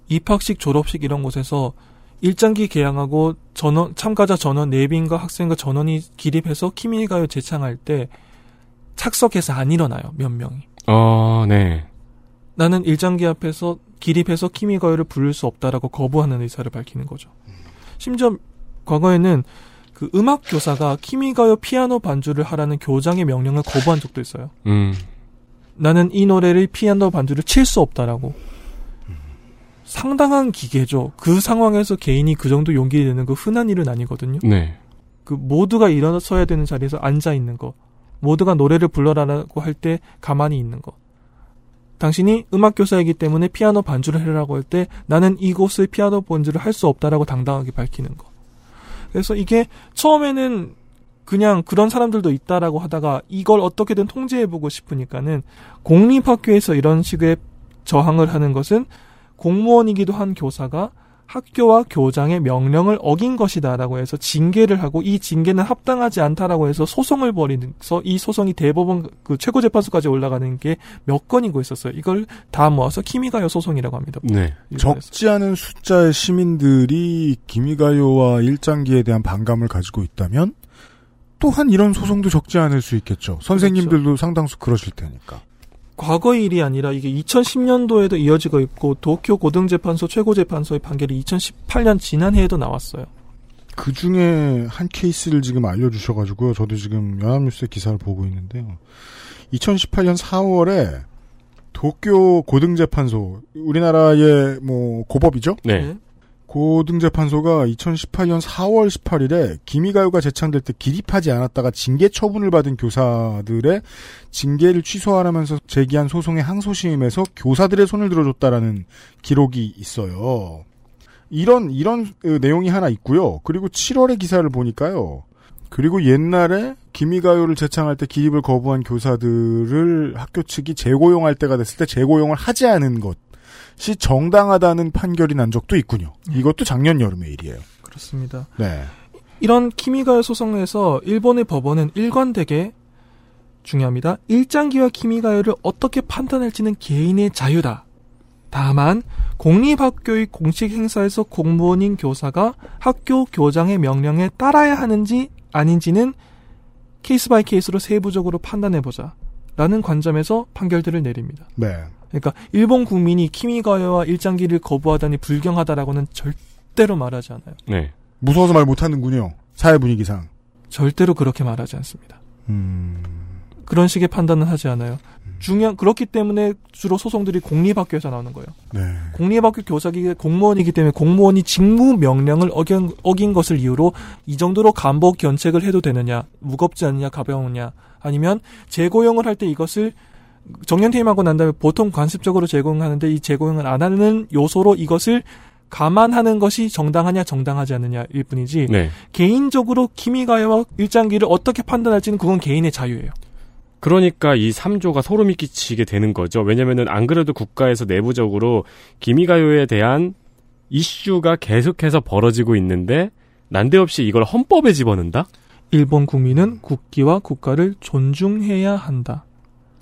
입학식, 졸업식 이런 곳에서 일장기 개항하고 전원 참가자 전원 내빈과 학생과 전원이 기립해서 키미가요 재창할 때 착석해서 안 일어나요 몇 명이. 어, 네. 나는 일장기 앞에서 기립해서 키미가요를 부를 수 없다라고 거부하는 의사를 밝히는 거죠. 심지어 과거에는 그 음악 교사가 키미가요 피아노 반주를 하라는 교장의 명령을 거부한 적도 있어요. 음, 나는 이 노래를 피아노 반주를 칠 수 없다라고. 상당한 기계죠. 그 상황에서 개인이 그 정도 용기 내는 거 흔한 일은 아니거든요. 네. 그 모두가 일어서야 되는 자리에서 앉아 있는 거. 모두가 노래를 불러라라고 할 때 가만히 있는 거. 당신이 음악 교사이기 때문에 피아노 반주를 해라고 할 때 나는 이곳의 피아노 반주를 할 수 없다라고 당당하게 밝히는 거. 그래서 이게 처음에는 그냥 그런 사람들도 있다라고 하다가 이걸 어떻게든 통제해보고 싶으니까는 공립학교에서 이런 식의 저항을 하는 것은 공무원이기도 한 교사가 학교와 교장의 명령을 어긴 것이다라고 해서 징계를 하고 이 징계는 합당하지 않다라고 해서 소송을 벌이면서 이 소송이 대법원 그 최고재판소까지 올라가는 게 몇 건이고 있었어요. 이걸 다 모아서 키미가요 소송이라고 합니다. 네. 일본에서. 적지 않은 숫자의 시민들이 기미가요와 일장기에 대한 반감을 가지고 있다면 또한 이런 소송도 적지 않을 수 있겠죠. 선생님들도 상당수 그러실 테니까. 과거의 일이 아니라 이게 2010년도에도 이어지고 있고 도쿄 고등재판소 최고재판소의 판결이 2018년 지난해에도 나왔어요. 그 중에 한 케이스를 지금 알려주셔가지고요. 저도 지금 연합뉴스의 기사를 보고 있는데요. 2018년 4월에 도쿄 고등재판소, 우리나라의 뭐 고법이죠? 네. 고등재판소가 2018년 4월 18일에 기미가요가 재창될 때 기립하지 않았다가 징계 처분을 받은 교사들의 징계를 취소하라면서 제기한 소송의 항소심에서 교사들의 손을 들어줬다라는 기록이 있어요. 이런 이런 어, 내용이 하나 있고요. 그리고 7월의 기사를 보니까요. 그리고 옛날에 기미가요를 재창할 때 기립을 거부한 교사들을 학교 측이 재고용할 때가 됐을 때 재고용을 하지 않은 것 이 정당하다는 판결이 난 적도 있군요. 이것도 작년 여름의 일이에요. 그렇습니다. 네. 이런 키미가요 소송에서 일본의 법원은 일관되게 중요합니다. 일장기와 키미가요를 어떻게 판단할지는 개인의 자유다. 다만 공립학교의 공식 행사에서 공무원인 교사가 학교 교장의 명령에 따라야 하는지 아닌지는 case by case로 세부적으로 판단해보자. 라는 관점에서 판결들을 내립니다. 네. 그러니까 일본 국민이 키미가요와 일장기를 거부하다니 불경하다라고는 절대로 말하지 않아요. 네. 무서워서 말 못하는군요. 사회 분위기상. 절대로 그렇게 말하지 않습니다. 음. 그런 식의 판단은 하지 않아요. 중요한 그렇기 때문에 주로 소송들이 공립학교에서 나오는 거예요. 네. 공립학교 교사기 공무원이기 때문에 공무원이 직무 명령을 어긴, 어긴 것을 이유로 이 정도로 감복 견책을 해도 되느냐, 무겁지 않느냐, 가벼우냐, 아니면 재고용을 할 때 이것을 정년퇴임하고 난 다음에 보통 관습적으로 제공하는데 이 제고용을 안 하는 요소로 이것을 감안하는 것이 정당하냐 정당하지 않느냐일 뿐이지 네. 개인적으로 키미가요와 일장기를 어떻게 판단할지는 그건 개인의 자유예요. 그러니까 이 3조가 소름이 끼치게 되는 거죠. 왜냐면은 안 그래도 국가에서 내부적으로 기미가요에 대한 이슈가 계속해서 벌어지고 있는데 난데없이 이걸 헌법에 집어넣는다? 일본 국민은 국기와 국가를 존중해야 한다.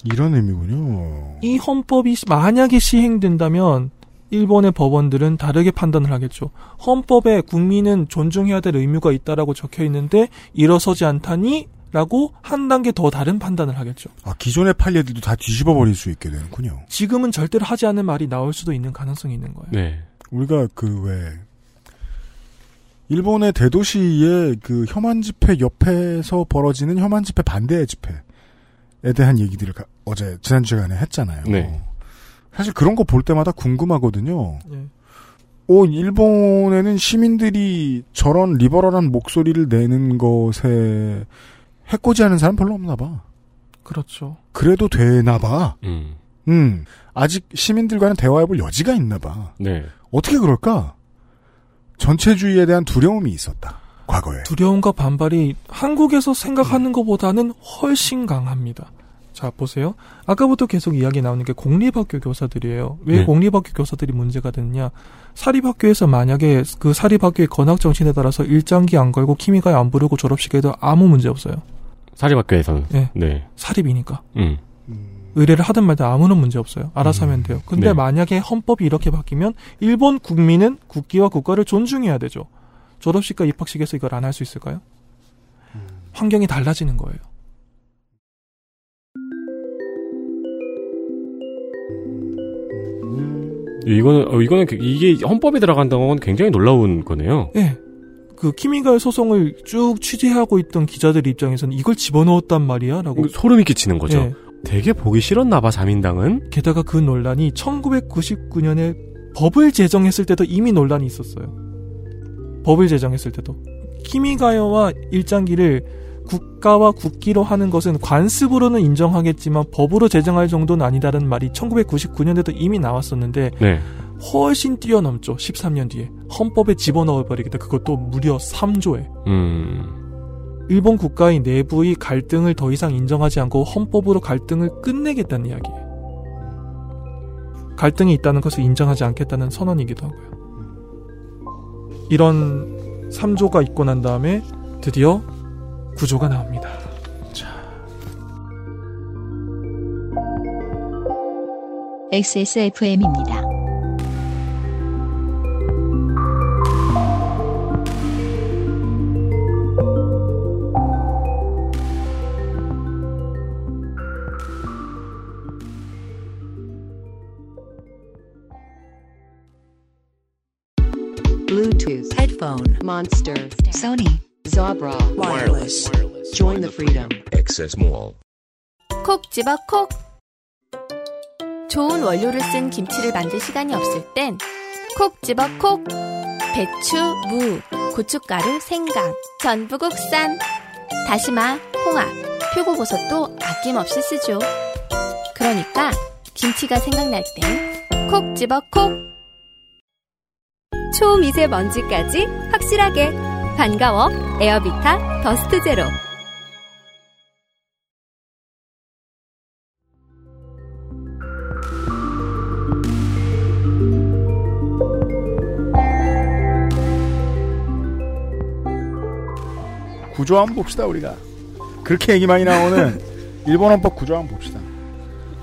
이런 의미군요. 이 헌법이 시- 만약에 시행된다면 일본의 법원들은 다르게 판단을 하겠죠. 헌법에 국민은 존중해야 될 의무가 있다라고 적혀 있는데 일어서지 않다니 라고 한 단계 더 다른 판단을 하겠죠. 아, 기존의 판례들도 다 뒤집어 버릴 수 있게 되는군요. 지금은 절대로 하지 않는 말이 나올 수도 있는 가능성이 있는 거예요. 네. 우리가 그 왜 일본의 대도시의 그 혐한 집회 옆에서 벌어지는 혐한 집회 반대 집회에 대한 얘기들을 가- 어제 지난 주간에 했잖아요. 네. 사실 그런 거 볼 때마다 궁금하거든요. 예. 오, 일본에는 시민들이 저런 리버럴한 목소리를 내는 것에 해코지하는 사람 별로 없나 봐. 그렇죠. 그래도 되나 봐. 음. 음, 아직 시민들과는 대화해볼 여지가 있나 봐. 네. 어떻게 그럴까? 전체주의에 대한 두려움이 있었다. 과거에. 두려움과 반발이 한국에서 생각하는 것보다는 훨씬 강합니다. 자, 보세요. 아까부터 계속 이야기 나오는 게 공립학교 교사들이에요. 왜 네. 공립학교 교사들이 문제가 되느냐? 사립학교에서 만약에 그 사립학교의 건학 정신에 따라서 일장기 안 걸고 키미가에 안 부르고 졸업식에도 아무 문제 없어요. 사립학교에서는. 예. 네. 사립이니까. 음. 의뢰를 하든 말든 아무런 문제 없어요. 알아서 하면 돼요. 근데 네. 만약에 헌법이 이렇게 바뀌면 일본 국민은 국기와 국가를 존중해야 되죠. 졸업식과 입학식에서 이걸 안 할 수 있을까요? 환경이 달라지는 거예요. 이거는 어, 이거는 그- 이게 헌법에 들어간다는 건 굉장히 놀라운 거네요. 예. 그 키미가의 소송을 쭉 취재하고 있던 기자들 입장에서는 이걸 집어넣었단 말이야 라고 소름이 끼치는 거죠. 예. 되게 보기 싫었나 봐 자민당은. 게다가 그 논란이 1999년에 법을 제정했을 때도 이미 논란이 있었어요. 법을 제정했을 때도. 키미가요와 일장기를 국가와 국기로 하는 것은 관습으로는 인정하겠지만 법으로 제정할 정도는 아니다라는 말이 1999년에도 이미 나왔었는데 네. 훨씬 뛰어넘죠. 13년 뒤에. 헌법에 집어넣어버리겠다. 그것도 무려 3조에. 음. 일본 국가의 내부의 갈등을 더 이상 인정하지 않고 헌법으로 갈등을 끝내겠다는 이야기예요. 갈등이 있다는 것을 인정하지 않겠다는 선언이기도 하고요. 이런 3조가 있고 난 다음에 드디어 구조가 나옵니다. XSFM입니다. Headphone, Monster, Sony, Zabra, wireless. Join the freedom. Access Mall. 콕 집어 콕. 좋은 원료를 쓴 김치를 만들 시간이 없을 땐 콕 집어 콕. 배추, 무, 고춧가루, 생강, 전부 국산. 다시마, 홍합, 표고버섯도 아낌없이 쓰죠. 그러니까 김치가 생각날 땐 콕 집어 콕. 초미세먼지까지 확실하게 반가워 에어비타 더스트 제로 구조 한번 봅시다, 우리가. 그렇게 얘기 많이 나오는 일본 헌법 구조 한번 봅시다.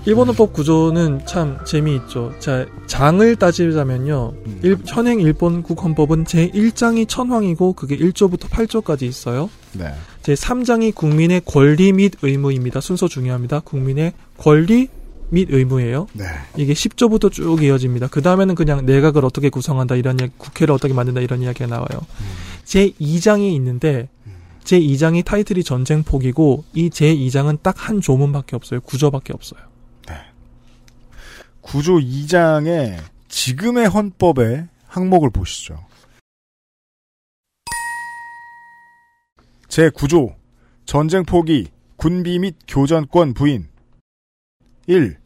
일본 헌법 구조는 참 재미있죠. 자, 장을 따지자면요. 일- 현행 일본 국 헌법은 제1장이 천황이고 그게 1조부터 8조까지 있어요. 네. 제3장이 국민의 권리 및 의무입니다. 순서 중요합니다. 국민의 권리 및 의무예요. 네. 이게 10조부터 쭉 이어집니다. 그 다음에는 그냥 내각을 어떻게 구성한다 이런 이야기, 국회를 어떻게 만든다 이런 이야기가 나와요. 제2장이 있는데 제2장이 타이틀이 전쟁 폭이고 이 제2장은 딱 한 조문밖에 없어요. 구조밖에 없어요. 구조 2장의 지금의 헌법의 항목을 보시죠. 제9조 전쟁 포기 군비 및 교전권 부인 1.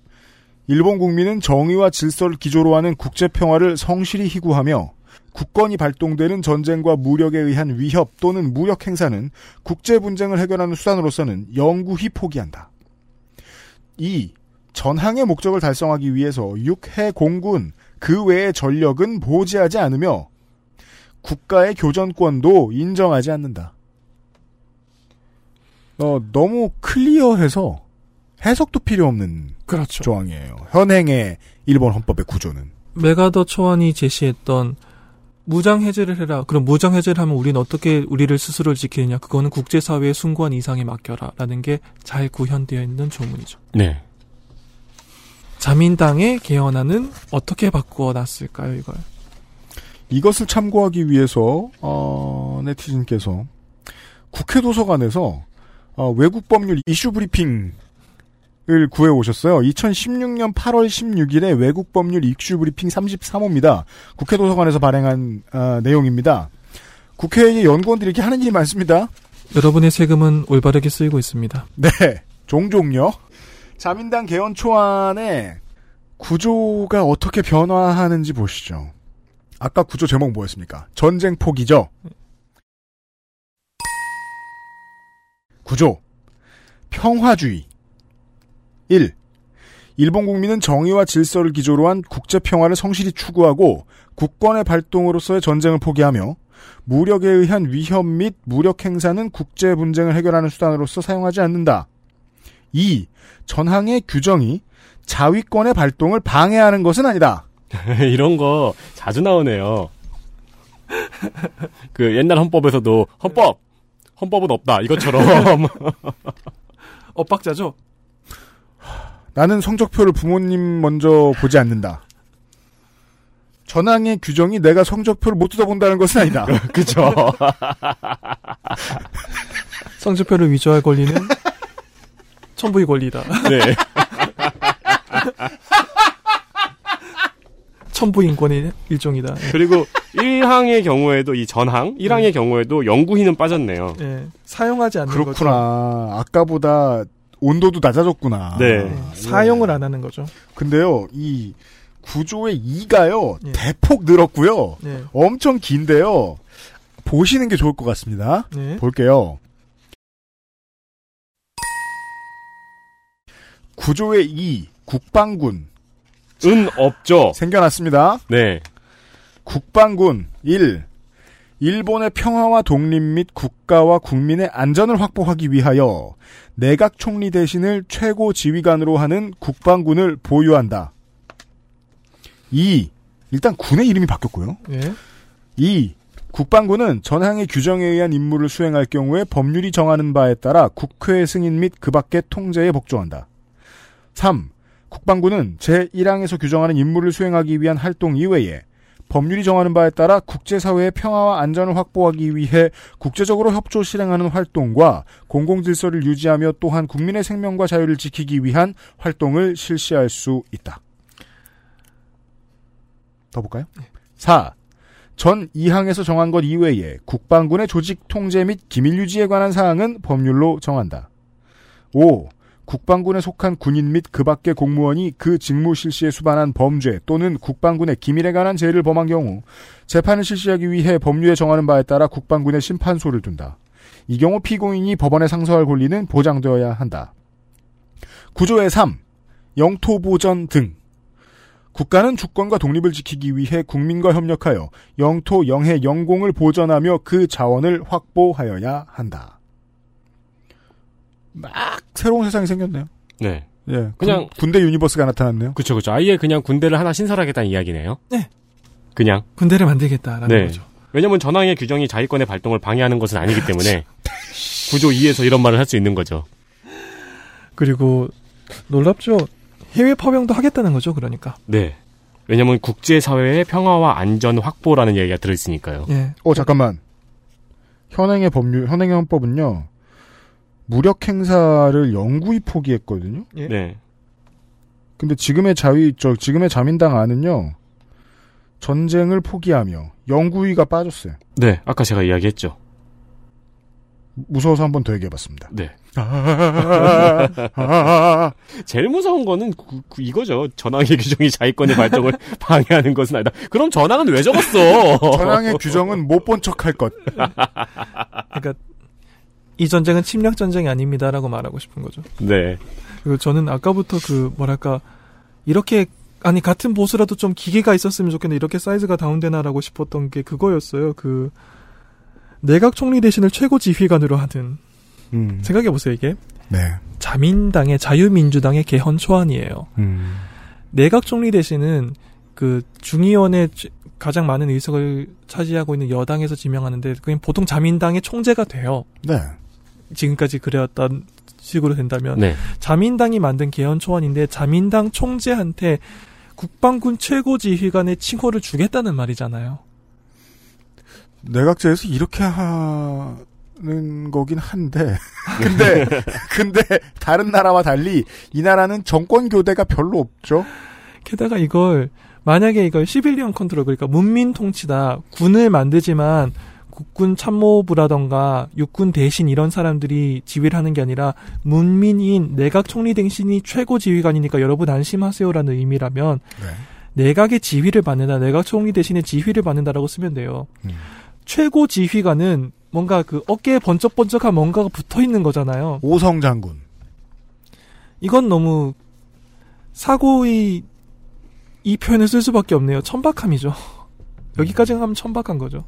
일본 국민은 정의와 질서를 기조로 하는 국제 평화를 성실히 희구하며 국권이 발동되는 전쟁과 무력에 의한 위협 또는 무력 행사는 국제 분쟁을 해결하는 수단으로서는 영구히 포기한다. 2. 전항의 목적을 달성하기 위해서 육해 공군 그 외의 전력은 보지하지 않으며 국가의 교전권도 인정하지 않는다. 어, 너무 클리어해서 해석도 필요 없는 그렇죠. 조항이에요. 현행의 일본 헌법의 구조는. 메가더 초안이 제시했던 무장 해제를 해라. 그럼 무장 해제를 하면 우리는 어떻게 우리를 스스로 지키느냐? 그거는 국제사회의 숭고한 이상에 맡겨라라는 게 잘 구현되어 있는 조문이죠. 네. 자민당의 개헌안은 어떻게 바꾸어 놨을까요, 이걸? 이것을 참고하기 위해서 어, 네티즌께서 국회 도서관에서 어, 외국 법률 이슈 브리핑을 구해 오셨어요. 2016년 8월 16일에 외국 법률 이슈 브리핑 33호입니다. 국회 도서관에서 발행한 어, 내용입니다. 국회의 연구원들이 이렇게 하는 일이 많습니다. 여러분의 세금은 올바르게 쓰이고 있습니다. 네, 종종요. 자민당 개헌 초안의 구조가 어떻게 변화하는지 보시죠. 아까 구조 제목 뭐였습니까? 전쟁 포기죠. 구조 평화주의 1. 일본 국민은 정의와 질서를 기조로 한 국제 평화를 성실히 추구하고 국권의 발동으로서의 전쟁을 포기하며 무력에 의한 위협 및 무력 행사는 국제 분쟁을 해결하는 수단으로서 사용하지 않는다. 2. 전항의 규정이 자위권의 발동을 방해하는 것은 아니다. 이런 거 자주 나오네요. 그 옛날 헌법에서도 헌법 헌법은 없다 이것처럼 엇박자죠? 나는 성적표를 부모님 먼저 보지 않는다. 전항의 규정이 내가 성적표를 못 뜯어본다는 것은 아니다. 그죠. 성적표를 위조할 권리는 천부의 권리다. 네. 천부 인권의 일종이다. 그리고 1항의 경우에도 이 전항 1항의 경우에도 영구히는 빠졌네요. 예, 사용하지 않는 거죠. 그렇구나. 아까보다 온도도 낮아졌구나. 네. 사용을 안 하는 거죠. 근데요, 이 구조의 2가요, 예. 대폭 늘었고요. 네. 엄청 긴데요. 보시는 게 좋을 것 같습니다. 네. 볼게요. 구조의 2, 국방군. 은 없죠. 생겨났습니다. 네. 국방군 1. 일본의 평화와 독립 및 국가와 국민의 안전을 확보하기 위하여 내각 총리 대신을 최고 지휘관으로 하는 국방군을 보유한다. 2. 일단 군의 이름이 바뀌었고요. 예. 2. 국방군은 전항의 규정에 의한 임무를 수행할 경우에 법률이 정하는 바에 따라 국회 승인 및 그 밖의 통제에 복종한다. 3. 국방군은 제1항에서 규정하는 임무를 수행하기 위한 활동 이외에 법률이 정하는 바에 따라 국제사회의 평화와 안전을 확보하기 위해 국제적으로 협조 실행하는 활동과 공공질서를 유지하며 또한 국민의 생명과 자유를 지키기 위한 활동을 실시할 수 있다. 더 볼까요? 4. 전 2항에서 정한 것 이외에 국방군의 조직 통제 및 기밀 유지에 관한 사항은 법률로 정한다. 5. 국방군에 속한 군인 및 그 밖의 공무원이 그 직무 실시에 수반한 범죄 또는 국방군의 기밀에 관한 죄를 범한 경우 재판을 실시하기 위해 법률에 정하는 바에 따라 국방군의 심판소를 둔다. 이 경우 피고인이 법원에 상소할 권리는 보장되어야 한다. 구조의 3. 영토 보전 등 국가는 주권과 독립을 지키기 위해 국민과 협력하여 영토, 영해, 영공을 보전하며 그 자원을 확보하여야 한다. 막 새로운 세상이 생겼네요. 네. 예, 그냥- 군, 군대 universe가 나타났네요. 그쵸, 그쵸. 아예 그냥 군대를 하나 신설하겠다는 이야기네요. 네. 그냥. 군대를 만들겠다라는 네. 거죠. 왜냐면 전항의 규정이 자위권의 발동을 방해하는 것은 아니기 때문에 구조 2에서 이런 말을 할 수 있는 거죠. 그리고 놀랍죠. 해외 파병도 하겠다는 거죠. 그러니까. 네. 왜냐면 국제 사회의 평화와 안전 확보라는 얘기가 들어 있으니까요. 예. 어 잠깐만. 현행의 법률, 현행의 헌법은요. 무력 행사를 영구히 포기했거든요. 예. 네. 근데 지금의 자위, 저 지금의 자민당 안은요. 전쟁을 포기하며 영구히가 빠졌어요. 네. 아까 제가 이야기했죠. 무서워서 한 번 더 얘기해봤습니다. 네. 아, 제일 무서운 거는 그- 그 이거죠. 전항의 규정이 자위권의 발동을 방해하는 것은 아니다. 그럼 전항은 왜 적었어? 전항의 규정은 못 본 척할 것. 그러니까 이 전쟁은 침략 전쟁이 아닙니다라고 말하고 싶은 거죠. 네. 그리고 저는 아까부터 그 뭐랄까 이렇게 아니 같은 보수라도 좀 기계가 있었으면 좋겠는데 이렇게 사이즈가 다운되나라고 싶었던 게 그거였어요. 그 내각 총리 대신을 최고 지휘관으로 하는 음, 생각해 보세요 이게 네. 자민당의 자유민주당의 개헌 초안이에요. 음, 내각 총리 대신은 그 중의원의 지- 가장 많은 의석을 차지하고 있는 여당에서 지명하는데 그냥 보통 자민당의 총재가 돼요. 네. 지금까지 그래왔던 식으로 된다면 네. 자민당이 만든 개헌 초안인데 자민당 총재한테 국방군 최고 지휘관의 칭호를 주겠다는 말이잖아요. 내각제에서 이렇게 하는 거긴 한데, 근데, 근데, 다른 나라와 달리, 이 나라는 정권 교대가 별로 없죠? 게다가 이걸 만약에 이걸 시빌리언 컨트롤 그러니까 문민 통치다 군을 만들지만 국군 참모부라던가 육군 대신 이런 사람들이 지휘를 하는 게 아니라 문민인 내각 총리 대신이 최고 지휘관이니까 여러분 안심하세요라는 의미라면 네. 내각의 지휘를 받는다 내각 총리 대신에 지휘를 받는다라고 쓰면 돼요. 음. 최고 지휘관은 뭔가 그 어깨에 번쩍번쩍한 뭔가가 붙어 있는 거잖아요. 오성 장군. 이건 너무 사고의 이 표현을 쓸 수밖에 없네요. 천박함이죠. 여기까지 하면 천박한 거죠.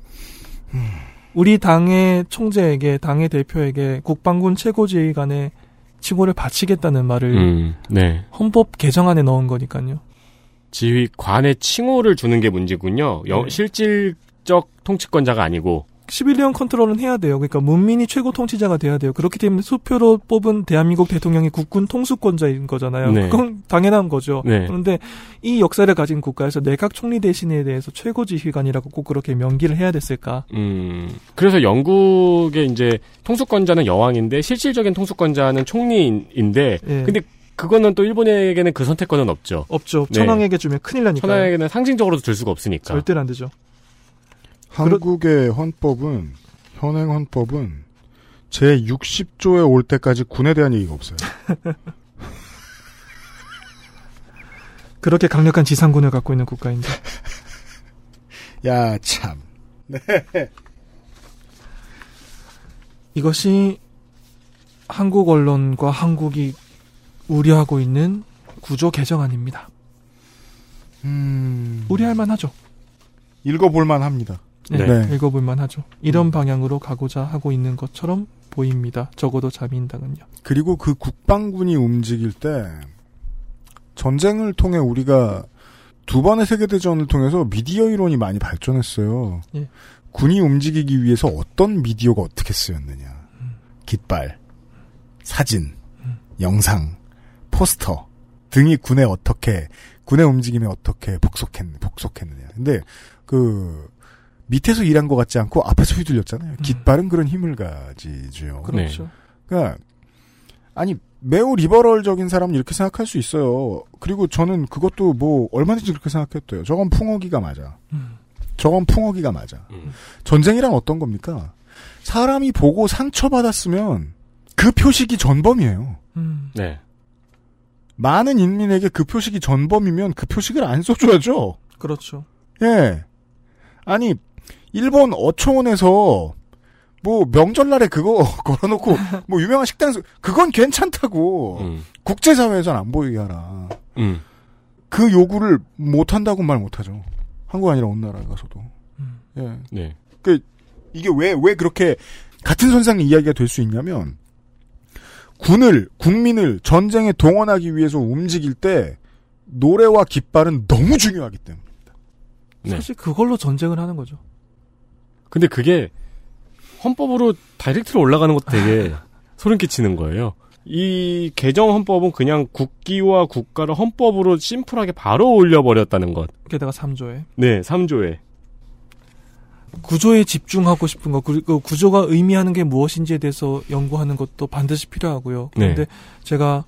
우리 당의 총재에게 당의 대표에게 국방군 최고지휘관의 칭호를 바치겠다는 말을 음, 네. 헌법 개정안에 넣은 거니까요. 지휘관의 칭호를 주는 게 문제군요. 여- 네. 실질적 통치권자가 아니고. 시빌리언 컨트롤은 해야 돼요. 그러니까 문민이 최고 통치자가 돼야 돼요. 그렇기 때문에 수표로 뽑은 대한민국 대통령이 국군 통수권자인 거잖아요. 네. 그건 당연한 거죠. 네. 그런데 이 역사를 가진 국가에서 내각 총리 대신에 대해서 최고 지휘관이라고 꼭 그렇게 명기를 해야 됐을까? 음, 그래서 영국의 이제 통수권자는 여왕인데 실질적인 통수권자는 총리인데, 예. 근데 그거는 또 일본에게는 그 선택권은 없죠. 없죠. 네. 천황에게 주면 큰일 나니까. 천하에게는 상징적으로도 줄 수가 없으니까. 절대로 안 되죠. 한국의 헌법은, 현행 헌법은, 제 60조에 올 때까지 군에 대한 얘기가 없어요. 그렇게 강력한 지상군을 갖고 있는 국가인데. 야, 참. 네. 이것이 한국 언론과 한국이 우려하고 있는 구조 개정안입니다. 음, 우려할 만하죠. 읽어볼 만 합니다. 네, 네. 읽어볼 만하죠. 이런 방향으로 가고자 하고 있는 것처럼 보입니다. 적어도 자민당은요. 그리고 그 국방군이 움직일 때 전쟁을 통해 우리가 두 번의 세계대전을 통해서 미디어 이론이 많이 발전했어요. 예. 군이 움직이기 위해서 어떤 미디어가 어떻게 쓰였느냐. 깃발, 사진, 영상, 포스터 등이 군에 어떻게 군의 움직임에 어떻게 복속했, 복속했느냐. 근데 그 밑에서 일한 것 같지 않고 앞에서 휘둘렸잖아요. 깃발은 그런 힘을 가지죠. 그렇죠. 그러니까 아니 매우 리버럴적인 사람은 이렇게 생각할 수 있어요. 그리고 저는 그것도 뭐 얼마든지 그렇게 생각했대요. 저건 풍어기가 맞아. 음. 저건 풍어기가 맞아. 음. 전쟁이란 어떤 겁니까? 사람이 보고 상처받았으면 그 표식이 전범이에요. 음, 네. 많은 인민에게 그 표식이 전범이면 그 표식을 안 써줘야죠. 그렇죠. 예. 아니, 일본 어촌에서 뭐 명절날에 그거 걸어놓고 뭐 유명한 식당에서 그건 괜찮다고 음. 국제사회에선 안 보이게 하라. 음. 그 요구를 못 한다고 말 못하죠. 한국 아니라 어느 나라에 가서도. 음. 예. 네. 그 이게 왜왜 그렇게 같은 선상의 이야기가 될 수 있냐면 군을 국민을 전쟁에 동원하기 위해서 움직일 때 노래와 깃발은 너무 중요하기 때문에. 네. 사실 그걸로 전쟁을 하는 거죠. 근데 그게 헌법으로 다이렉트로 올라가는 것도 되게 소름 끼치는 거예요. 이 개정 헌법은 그냥 국기와 국가를 헌법으로 심플하게 바로 올려버렸다는 것. 게다가 3조에. 네, 3조에. 구조에 집중하고 싶은 거, 그리고 구조가 의미하는 게 무엇인지에 대해서 연구하는 것도 반드시 필요하고요. 그런데 네. 제가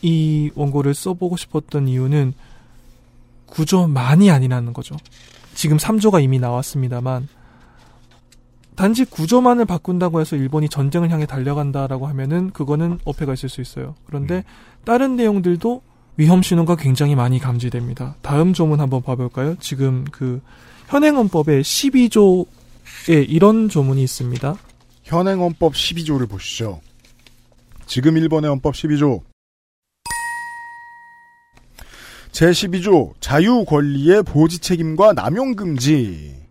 이 원고를 써보고 싶었던 이유는 구조만이 아니라는 거죠. 지금 3조가 이미 나왔습니다만, 단지 구조만을 바꾼다고 해서 일본이 전쟁을 향해 달려간다라고 하면은 그거는 어폐가 있을 수 있어요. 그런데 다른 내용들도 위험 신호가 굉장히 많이 감지됩니다. 다음 조문 한번 봐볼까요? 지금 그 현행헌법의 12조에 이런 조문이 있습니다. 현행 헌법 12조를 보시죠. 지금 일본의 헌법 12조. 제12조 자유 권리의 보지 책임과 남용 금지.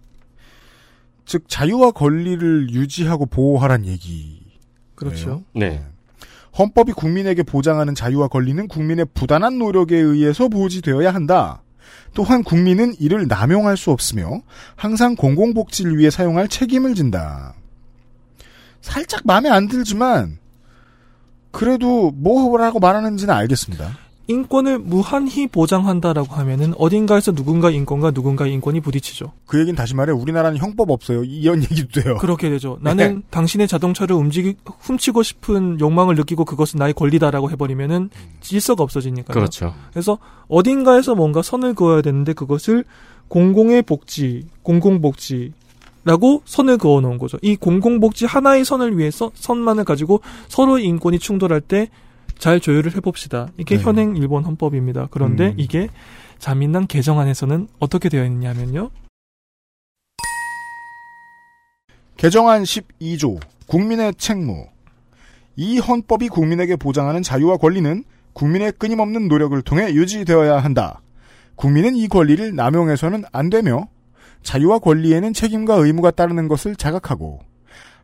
즉 자유와 권리를 유지하고 보호하란 얘기. 그렇죠. 네. 헌법이 국민에게 보장하는 자유와 권리는 국민의 부단한 노력에 의해서 보지되어야 한다. 또한 국민은 이를 남용할 수 없으며 항상 공공복지를 위해 사용할 책임을 진다. 살짝 마음에 안 들지만 그래도 뭐라고 말하는지는 알겠습니다. 인권을 무한히 보장한다라고 하면은 어딘가에서 누군가 인권과 누군가의 인권이 부딪히죠. 그 얘기는 다시 말해 우리나라는 형법 없어요. 이런 얘기도 돼요. 그렇게 되죠. 나는 당신의 자동차를 움직이 훔치고 싶은 욕망을 느끼고 그것은 나의 권리다라고 해버리면은 질서가 없어지니까요. 그렇죠. 그래서 어딘가에서 뭔가 선을 그어야 되는데 그것을 공공의 복지, 공공복지 라고 선을 그어 놓은 거죠. 이 공공복지 하나의 선을 위해서 선만을 가지고 서로의 인권이 충돌할 때 잘 조율을 해봅시다. 이게 네. 현행 일본 헌법입니다. 그런데 음. 이게 자민당 개정안에서는 어떻게 되어 있냐면요. 개정안 12조 국민의 책무 이 헌법이 국민에게 보장하는 자유와 권리는 국민의 끊임없는 노력을 통해 유지되어야 한다. 국민은 이 권리를 남용해서는 안 되며 자유와 권리에는 책임과 의무가 따르는 것을 자각하고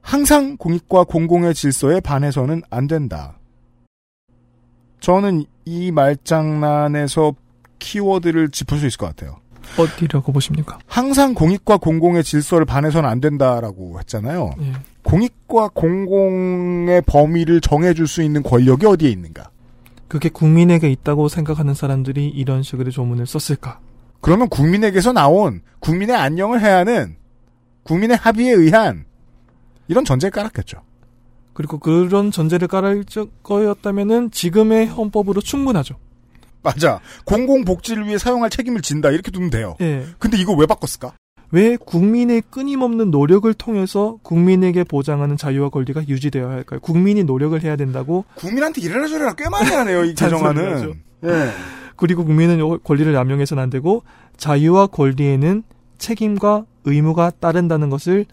항상 공익과 공공의 질서에 반해서는 안 된다. 저는 이 말장난에서 키워드를 짚을 수 있을 것 같아요. 어디라고 보십니까? 항상 공익과 공공의 질서를 반해서는 안 된다라고 했잖아요. 예. 공익과 공공의 범위를 정해줄 수 있는 권력이 어디에 있는가? 그게 국민에게 있다고 생각하는 사람들이 이런 식으로 조문을 썼을까? 그러면 국민에게서 나온 국민의 안녕을 해야 하는 국민의 합의에 의한 이런 전제를 깔았겠죠. 그리고 그런 전제를 깔을 거였다면은 지금의 헌법으로 충분하죠. 맞아. 공공복지를 위해 사용할 책임을 진다. 이렇게 두면 돼요. 예. 근데 이거 왜 바꿨을까? 왜 국민의 끊임없는 노력을 통해서 국민에게 보장하는 자유와 권리가 유지되어야 할까요? 국민이 노력을 해야 된다고 국민한테 이래라 저래라 꽤 많이 하네요. 이 개정안은. 예. 그리고 국민은 요 권리를 남용해서는 안 되고 자유와 권리에는 책임과 의무가 따른다는 것을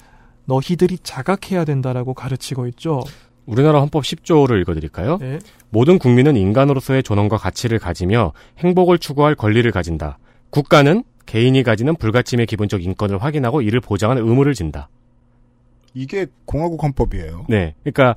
너희들이 자각해야 된다라고 가르치고 있죠. 우리나라 헌법 10조를 읽어드릴까요? 네. 모든 국민은 인간으로서의 존엄과 가치를 가지며 행복을 추구할 권리를 가진다. 국가는 개인이 가지는 불가침의 기본적 인권을 확인하고 이를 보장하는 의무를 진다. 이게 공화국 헌법이에요. 네. 그러니까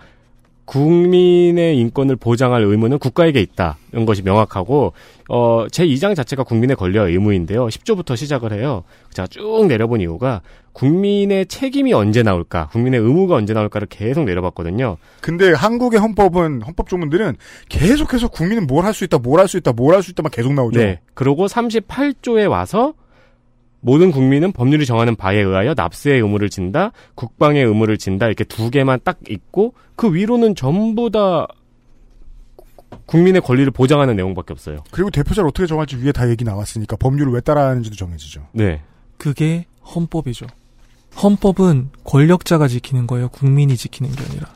국민의 인권을 보장할 의무는 국가에게 있다. 이런 것이 명확하고 어, 제 2장 자체가 국민의 권리와 의무인데요. 10조부터 시작을 해요. 제가 쭉 내려본 이유가 국민의 책임이 언제 나올까, 국민의 의무가 언제 나올까를 계속 내려봤거든요. 근데 한국의 헌법은 헌법 조문들은 계속해서 국민은 뭘 할 수 있다, 뭘 할 수 있다, 뭘 할 수 있다만 계속 나오죠. 네. 그리고 38조에 와서 모든 국민은 법률이 정하는 바에 의하여 납세의 의무를 진다, 국방의 의무를 진다 이렇게 두 개만 딱 있고 그 위로는 전부 다 국민의 권리를 보장하는 내용밖에 없어요. 그리고 대표자를 어떻게 정할지 위에 다 얘기 나왔으니까 법률을 왜 따라야 하는지도 정해지죠. 네. 그게 헌법이죠. 헌법은 권력자가 지키는 거예요. 국민이 지키는 게 아니라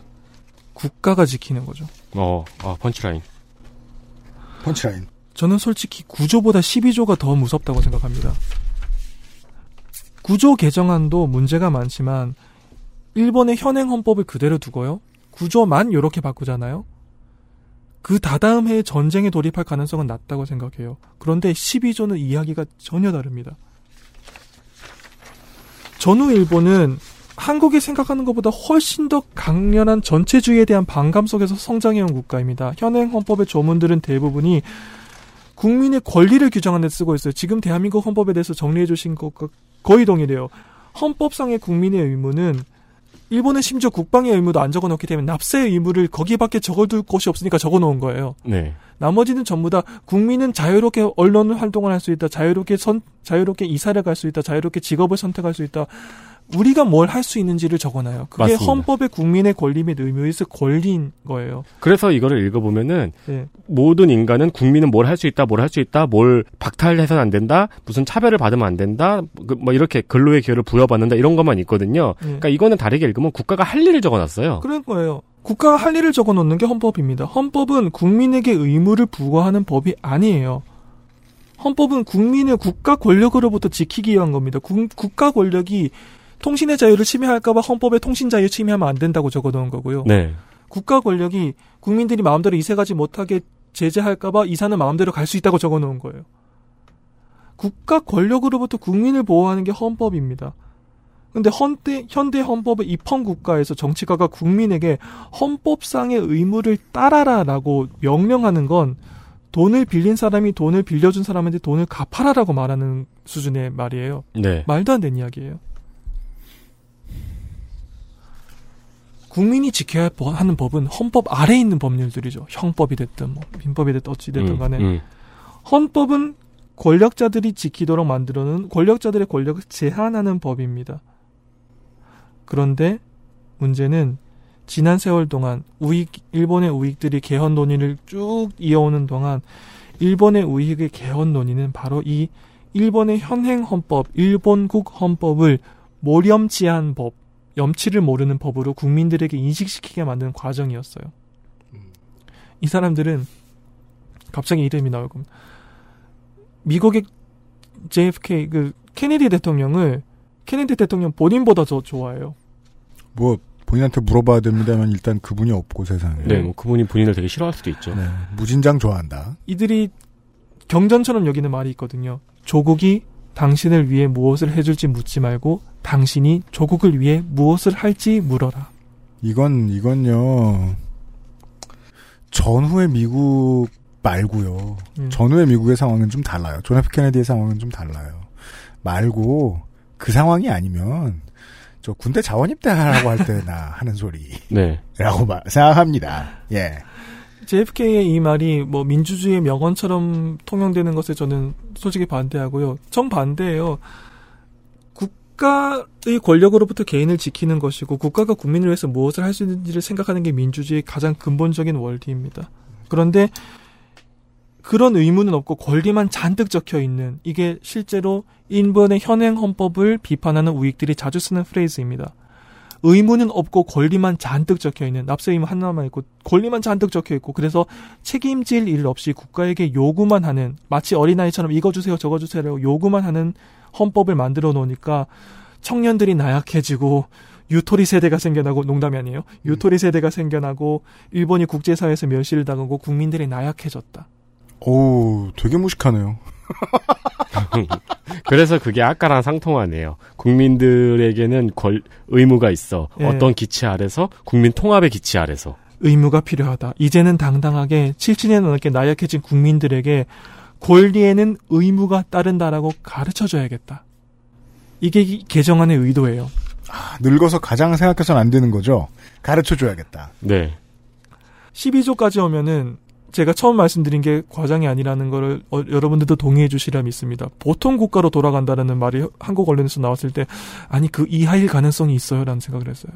국가가 지키는 거죠. 어, 아, 펀치라인. 펀치라인. 저는 솔직히 구조보다 12조가 더 무섭다고 생각합니다. 구조 개정안도 문제가 많지만 일본의 현행 헌법을 그대로 두고요. 구조만 이렇게 바꾸잖아요. 그 다다음 해에 전쟁에 돌입할 가능성은 낮다고 생각해요. 그런데 12조는 이야기가 전혀 다릅니다. 전후 일본은 한국이 생각하는 것보다 훨씬 더 강렬한 전체주의에 대한 반감 속에서 성장해온 국가입니다. 현행 헌법의 조문들은 대부분이 국민의 권리를 규정하는 데 쓰고 있어요. 지금 대한민국 헌법에 대해서 정리해 주신 것과 거의 동일해요. 헌법상의 국민의 의무는 일본은 심지어 국방의 의무도 안 적어놓기 때문에 납세의 의무를 거기밖에 적어둘 곳이 없으니까 적어놓은 거예요. 네. 나머지는 전부 다 국민은 자유롭게 언론 활동을 할 수 있다, 자유롭게 선, 자유롭게 이사를 갈 수 있다, 자유롭게 직업을 선택할 수 있다. 우리가 뭘 할 수 있는지를 적어놔요. 그게 맞습니다. 헌법의 국민의 권리 및 의무에서 권리인 거예요. 그래서 이거를 읽어보면은 예. 모든 인간은 국민은 뭘 할 수 있다, 뭘 할 수 있다, 뭘 박탈해서는 안 된다, 무슨 차별을 받으면 안 된다, 그뭐 이렇게 근로의 기여를 부여받는다 이런 것만 있거든요. 예. 그러니까 이거는 다르게 읽으면 국가가 할 일을 적어놨어요. 그런 거예요. 국가가 할 일을 적어 놓는 게 헌법입니다. 헌법은 국민에게 의무를 부과하는 법이 아니에요. 헌법은 국민의 국가 권력으로부터 지키기 위한 겁니다. 국, 국가 권력이 통신의 자유를 침해할까봐 헌법에 통신 자유 침해하면 안 된다고 적어 놓은 거고요. 네. 국가 권력이 국민들이 마음대로 이사 가지 못하게 제재할까봐 이사는 마음대로 갈 수 있다고 적어 놓은 거예요. 국가 권력으로부터 국민을 보호하는 게 헌법입니다. 근데 헌대, 현대 헌법의 입헌 국가에서 정치가가 국민에게 헌법상의 의무를 따라라라고 명령하는 건 돈을 빌린 사람이 돈을 빌려준 사람한테 돈을 갚아라라고 말하는 수준의 말이에요. 네. 말도 안 되는 이야기예요. 국민이 지켜야 버- 하는 법은 헌법 아래에 있는 법률들이죠. 형법이 됐든 뭐 민법이 됐든 어찌 됐든 음, 간에 음. 헌법은 권력자들이 지키도록 만들어놓은 권력자들의 권력을 제한하는 법입니다. 그런데 문제는 지난 세월 동안 우익 일본의 우익들이 개헌 논의를 쭉 이어오는 동안 일본의 우익의 개헌 논의는 바로 이 일본의 현행 헌법, 일본국 헌법을 모렴치한 법, 염치를 모르는 법으로 국민들에게 인식시키게 만드는 과정이었어요. 이 사람들은 갑자기 이름이 나올 겁니다. 미국의 JFK 그 케네디 대통령을 케네디 대통령 본인보다 더 좋아해요. 뭐 본인한테 물어봐야 됩니다만 일단 그분이 없고 세상에. 네, 뭐 그분이 본인을 되게 싫어할 수도 있죠. 네, 무진장 좋아한다. 이들이 경전처럼 여기는 말이 있거든요. 조국이 당신을 위해 무엇을 해줄지 묻지 말고 당신이 조국을 위해 무엇을 할지 물어라. 이건 이건요. 전후의 미국 말고요. 음. 전후의 미국의 상황은 좀 달라요. 존 F 케네디의 상황은 좀 달라요. 말고 그 상황이 아니면 저 군대 자원 입대하라고 할 때나 하는 소리라고 네. 말- 생각합니다. 예. JFK의 이 말이 뭐 민주주의의 명언처럼 통용되는 것에 저는 솔직히 반대하고요. 정반대예요. 국가의 권력으로부터 개인을 지키는 것이고 국가가 국민을 위해서 무엇을 할 수 있는지를 생각하는 게 민주주의의 가장 근본적인 원리입니다. 그런데 그런 의무는 없고 권리만 잔뜩 적혀 있는 이게 실제로 일본의 현행 헌법을 비판하는 우익들이 자주 쓰는 프레이즈입니다. 의무는 없고 권리만 잔뜩 적혀 있는 납세 의무 하나만 있고 권리만 잔뜩 적혀 있고 그래서 책임질 일 없이 국가에게 요구만 하는 마치 어린아이처럼 이거 주세요 저거 주세요라고 요구만 하는 헌법을 만들어 놓으니까 청년들이 나약해지고 유토리 세대가 생겨나고 농담이 아니에요. 유토리 세대가 생겨나고 일본이 국제사회에서 멸시를 당하고 국민들이 나약해졌다. 오, 되게 무식하네요. 그래서 그게 아까랑 상통하네요. 국민들에게는 권, 의무가 있어. 예. 어떤 기치 아래서 국민 통합의 기치 아래서. 의무가 필요하다. 이제는 당당하게 7년 넘게 나약해진 국민들에게 권리에는 의무가 따른다라고 가르쳐 줘야겠다. 이게 이 개정안의 의도예요. 아, 늙어서 가장 생각해서는 안 되는 거죠. 가르쳐 줘야겠다. 네. 12조까지 오면은 제가 처음 말씀드린 게 과장이 아니라는 거를 어, 여러분들도 동의해 주시라 믿습니다. 보통 국가로 돌아간다라는 말이 한국 언론에서 나왔을 때 아니 그 이하일 가능성이 있어요라는 생각을 했어요.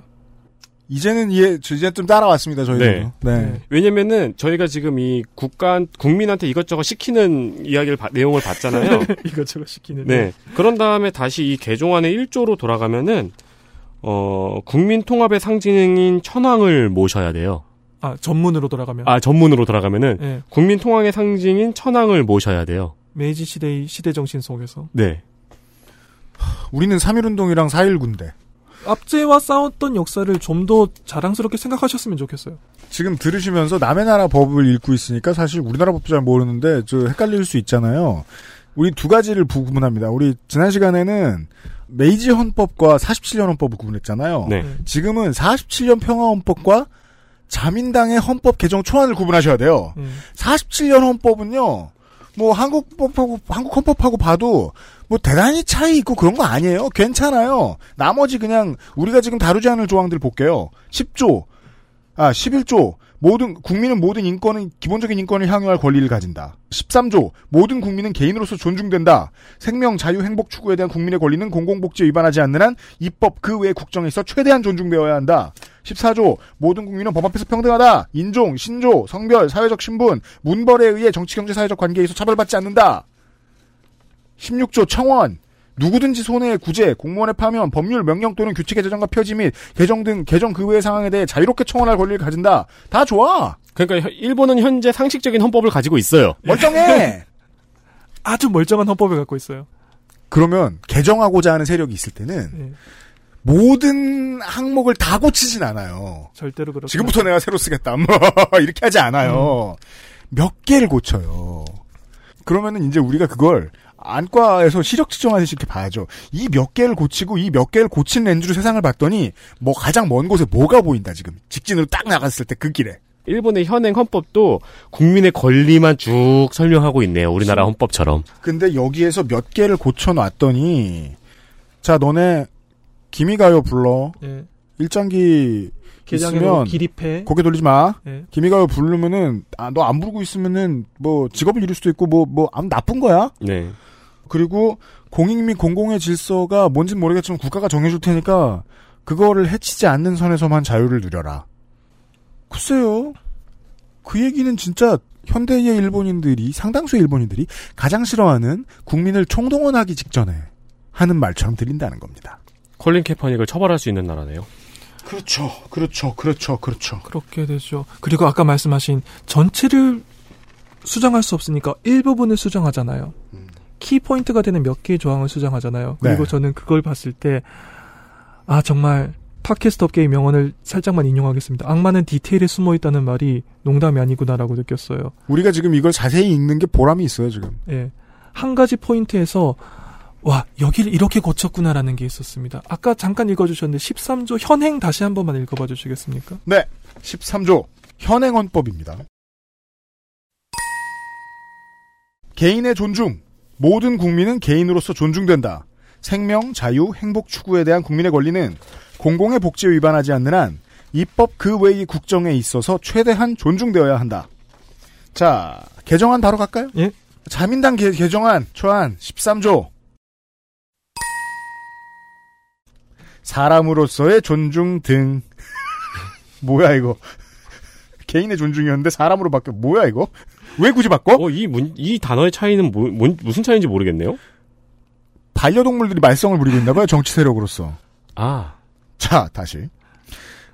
이제는 이해, 이제 좀 따라왔습니다, 저희도. 네. 네. 왜냐면은 저희가 지금 이 국가 국민한테 이것저것 시키는 이야기를 봐- 내용을 봤잖아요. 이것저것 시키는. 네. 그런 다음에 다시 이 개종안의 1조로 돌아가면은 어 국민 통합의 상징인 천황을 모셔야 돼요. 아 전문으로 돌아가면. 아 전문으로 돌아가면은 네. 국민 통합의 상징인 천황을 모셔야 돼요. 메이지 시대의 시대 정신 속에서 네. 우리는 3.1운동이랑 4.19인데. 압제와 싸웠던 역사를 좀 더 자랑스럽게 생각하셨으면 좋겠어요. 지금 들으시면서 남의 나라 법을 읽고 있으니까 사실 우리나라 법도 잘 모르는데 저 헷갈릴 수 있잖아요. 우리 두 가지를 구분합니다. 우리 지난 시간에는 메이지 헌법과 47년 헌법을 구분했잖아요. 네. 지금은 47년 평화 헌법과 자민당의 헌법 개정 초안을 구분하셔야 돼요. 음. 47년 헌법은요. 뭐 한국 법하고 한국 헌법하고 봐도 뭐 대단히 차이 있고 그런 거 아니에요. 괜찮아요. 나머지 그냥 우리가 지금 다루지 않을 조항들 볼게요. 10조, 아 11조 모든 국민은 모든 인권은 기본적인 인권을 향유할 권리를 가진다. 13조 모든 국민은 개인으로서 존중된다. 생명, 자유, 행복 추구에 대한 국민의 권리는 공공복지에 위반하지 않는 한 입법 그 외 국정에 있어 최대한 존중되어야 한다. 14조 모든 국민은 법 앞에서 평등하다. 인종, 신조, 성별, 사회적 신분, 문벌에 의해 정치, 경제, 사회적 관계에 있어 차별받지 않는다. 16조 청원 누구든지 손해의 구제, 공무원의 파면, 법률, 명령 또는 규칙의 제정과 표지 및 개정 등 개정 그 외의 상황에 대해 자유롭게 청원할 권리를 가진다. 다 좋아. 그러니까 혀- 일본은 현재 상식적인 헌법을 가지고 있어요. 멀쩡해. 아주 멀쩡한 헌법을 갖고 있어요. 그러면 개정하고자 하는 세력이 있을 때는 네. 모든 항목을 다 고치진 않아요. 절대로 그렇죠. 지금부터 내가 새로 쓰겠다. 뭐 이렇게 하지 않아요. 몇 개를 고쳐요. 그러면은 이제 우리가 그걸 안과에서 시력 측정하듯이 이렇게 봐야죠. 이 몇 개를 고치고 이 몇 개를 고친 렌즈로 세상을 봤더니 뭐 가장 먼 곳에 뭐가 보인다 지금 직진으로 딱 나갔을 때 그 길에. 일본의 현행 헌법도 국민의 권리만 쭉 설명하고 있네요. 우리나라 헌법처럼. 근데 여기에서 몇 개를 고쳐놨더니 자 너네 기미가요 불러 예. 일장기 있으면 기립해. 고개 돌리지 마. 예. 기미가요 부르면은 아, 너 안 부르고 있으면은 뭐 직업을 잃을 수도 있고 뭐 뭐 아무 나쁜 거야. 네. 그리고 공익 및 공공의 질서가 뭔진 모르겠지만 국가가 정해줄 테니까 그거를 해치지 않는 선에서만 자유를 누려라. 글쎄요. 그 얘기는 진짜 현대의 일본인들이 상당수의 일본인들이 가장 싫어하는 국민을 총동원하기 직전에 하는 말처럼 들린다는 겁니다. 콜린 캐퍼닉을 처벌할 수 있는 나라네요. 그렇죠. 그렇죠. 그렇죠. 그렇죠. 그렇게 되죠. 그리고 아까 말씀하신 전체를 수정할 수 없으니까 일부분을 수정하잖아요. 키포인트가 되는 몇 개의 조항을 수정하잖아요. 그리고 네. 저는 그걸 봤을 때, 아, 정말, 팟캐스트 업계의 명언을 살짝만 인용하겠습니다. 악마는 디테일에 숨어 있다는 말이 농담이 아니구나라고 느꼈어요. 우리가 지금 이걸 자세히 읽는 게 보람이 있어요, 지금. 예. 한 가지 포인트에서, 와, 여기를 이렇게 고쳤구나라는 게 있었습니다. 아까 잠깐 읽어주셨는데, 13조 현행 다시 한 번만 읽어봐 주시겠습니까? 네. 13조 현행헌법입니다. 개인의 존중. 모든 국민은 개인으로서 존중된다. 생명, 자유, 행복 추구에 대한 국민의 권리는 공공의 복지에 위반하지 않는 한 입법 그 외의 국정에 있어서 최대한 존중되어야 한다. 자, 개정안 바로 갈까요? 예. 자민당 개, 개정안 초안 13조. 사람으로서의 존중 등. 뭐야 이거? 개인의 존중이었는데 사람으로 바뀌어. 뭐야 이거? 왜 굳이 바꿔? 어, 이 문, 이 단어의 차이는 뭐, 뭔- 무슨 차이인지 모르겠네요. 반려동물들이 말썽을 부리고 있나 봐요 정치 세력으로서. 아, 자, 다시.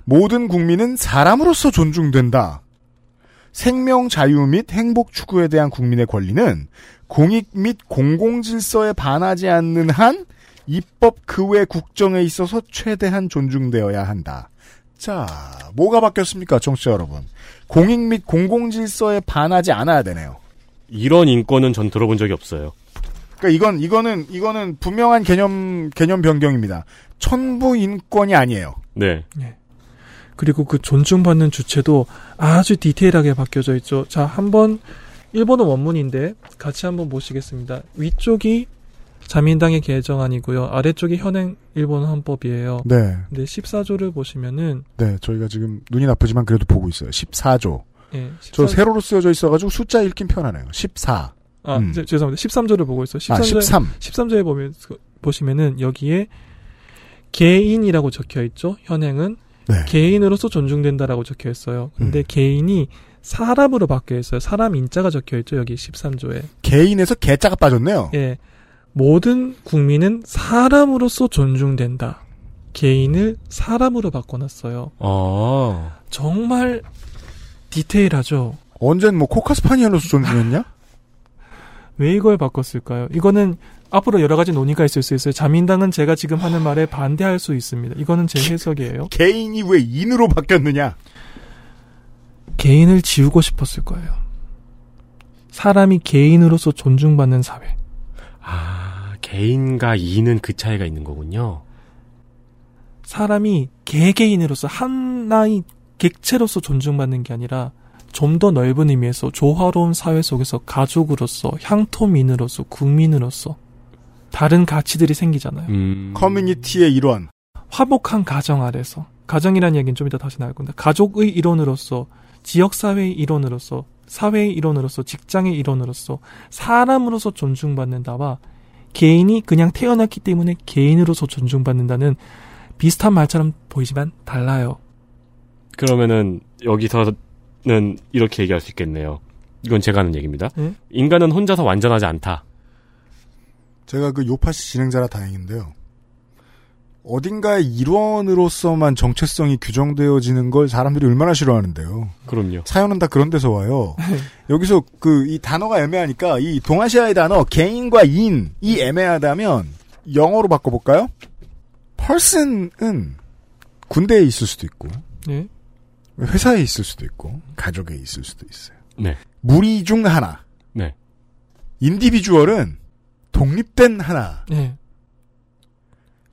모든 국민은 사람으로서 존중된다. 생명 자유 및 행복 추구에 대한 국민의 권리는 공익 및 공공 질서에 반하지 않는 한 입법 그 외 국정에 있어서 최대한 존중되어야 한다. 자, 뭐가 바뀌었습니까, 청취자 여러분? 공익 및 공공 질서에 반하지 않아야 되네요. 이런 인권은 전 들어본 적이 없어요. 그러니까 이건 이거는 이거는 분명한 개념 개념 변경입니다. 천부 인권이 아니에요. 네. 그리고 그 존중받는 주체도 아주 디테일하게 바뀌어져 있죠. 자, 한번 일본어 원문인데 같이 한번 보시겠습니다. 위쪽이 자민당의 개정안이고요. 아래쪽이 현행 일본 헌법이에요. 네. 근데 14조를 보시면은 네, 저희가 지금 눈이 나쁘지만 그래도 보고 있어요. 14조. 예, 저14 세로로 쓰여져 있어 가지고 숫자 읽긴 편하네요. 14. 아, 음. 제- 죄송합니다. 13조를 보고 있어요. 아, 13조에, 13. 13조에 보면, 보시면은 여기에 개인이라고 적혀 있죠. 현행은 네. 개인으로서 존중된다라고 적혀 있어요. 근데 음. 개인이 사람으로 바뀌어 있어요. 사람 인자가 적혀 있죠. 여기 13조에. 개인에서 개자가 빠졌네요. 예. 모든 국민은 사람으로서 존중된다. 개인을 사람으로 바꿔놨어요. 아, 정말 디테일하죠. 언젠 뭐 코카스파니엘로서 존중했냐? 왜 이걸 바꿨을까요? 이거는 앞으로 여러 가지 논의가 있을 수 있어요. 자민당은 제가 지금 하는 말에 반대할 수 있습니다. 이거는 제 해석이에요. 개인이 왜 인으로 바뀌었느냐? 개인을 지우고 싶었을 거예요. 사람이 개인으로서 존중받는 사회. 아, 개인과 이는 그 차이가 있는 거군요. 사람이 개개인으로서 하나의 객체로서 존중받는 게 아니라 좀 더 넓은 의미에서 조화로운 사회 속에서 가족으로서 향토민으로서 국민으로서 다른 가치들이 생기잖아요. 음. 커뮤니티의 일원. 화목한 가정 아래서 가정이라는 얘기는 좀 이따 다시 나올 건데 가족의 일원으로서 지역 사회의 일원으로서 사회의 일원으로서 직장의 일원으로서 사람으로서 존중받는다와 개인이 그냥 태어났기 때문에 개인으로서 존중받는다는 비슷한 말처럼 보이지만 달라요. 그러면은 여기서는 이렇게 얘기할 수 있겠네요. 이건 제가 하는 얘기입니다. 예? 인간은 혼자서 완전하지 않다. 제가 그 요파시 진행자라 다행인데요. 어딘가의 일원으로서만 정체성이 규정되어지는 걸 사람들이 얼마나 싫어하는데요. 그럼요. 사연은 다 그런 데서 와요. 여기서 그 이 단어가 애매하니까 이 동아시아의 단어 개인과 인이 애매하다면 영어로 바꿔볼까요? person은 군대에 있을 수도 있고 예? 회사에 있을 수도 있고 가족에 있을 수도 있어요. 네. 무리 중 하나. 네. 인디비주얼은 독립된 하나. 예.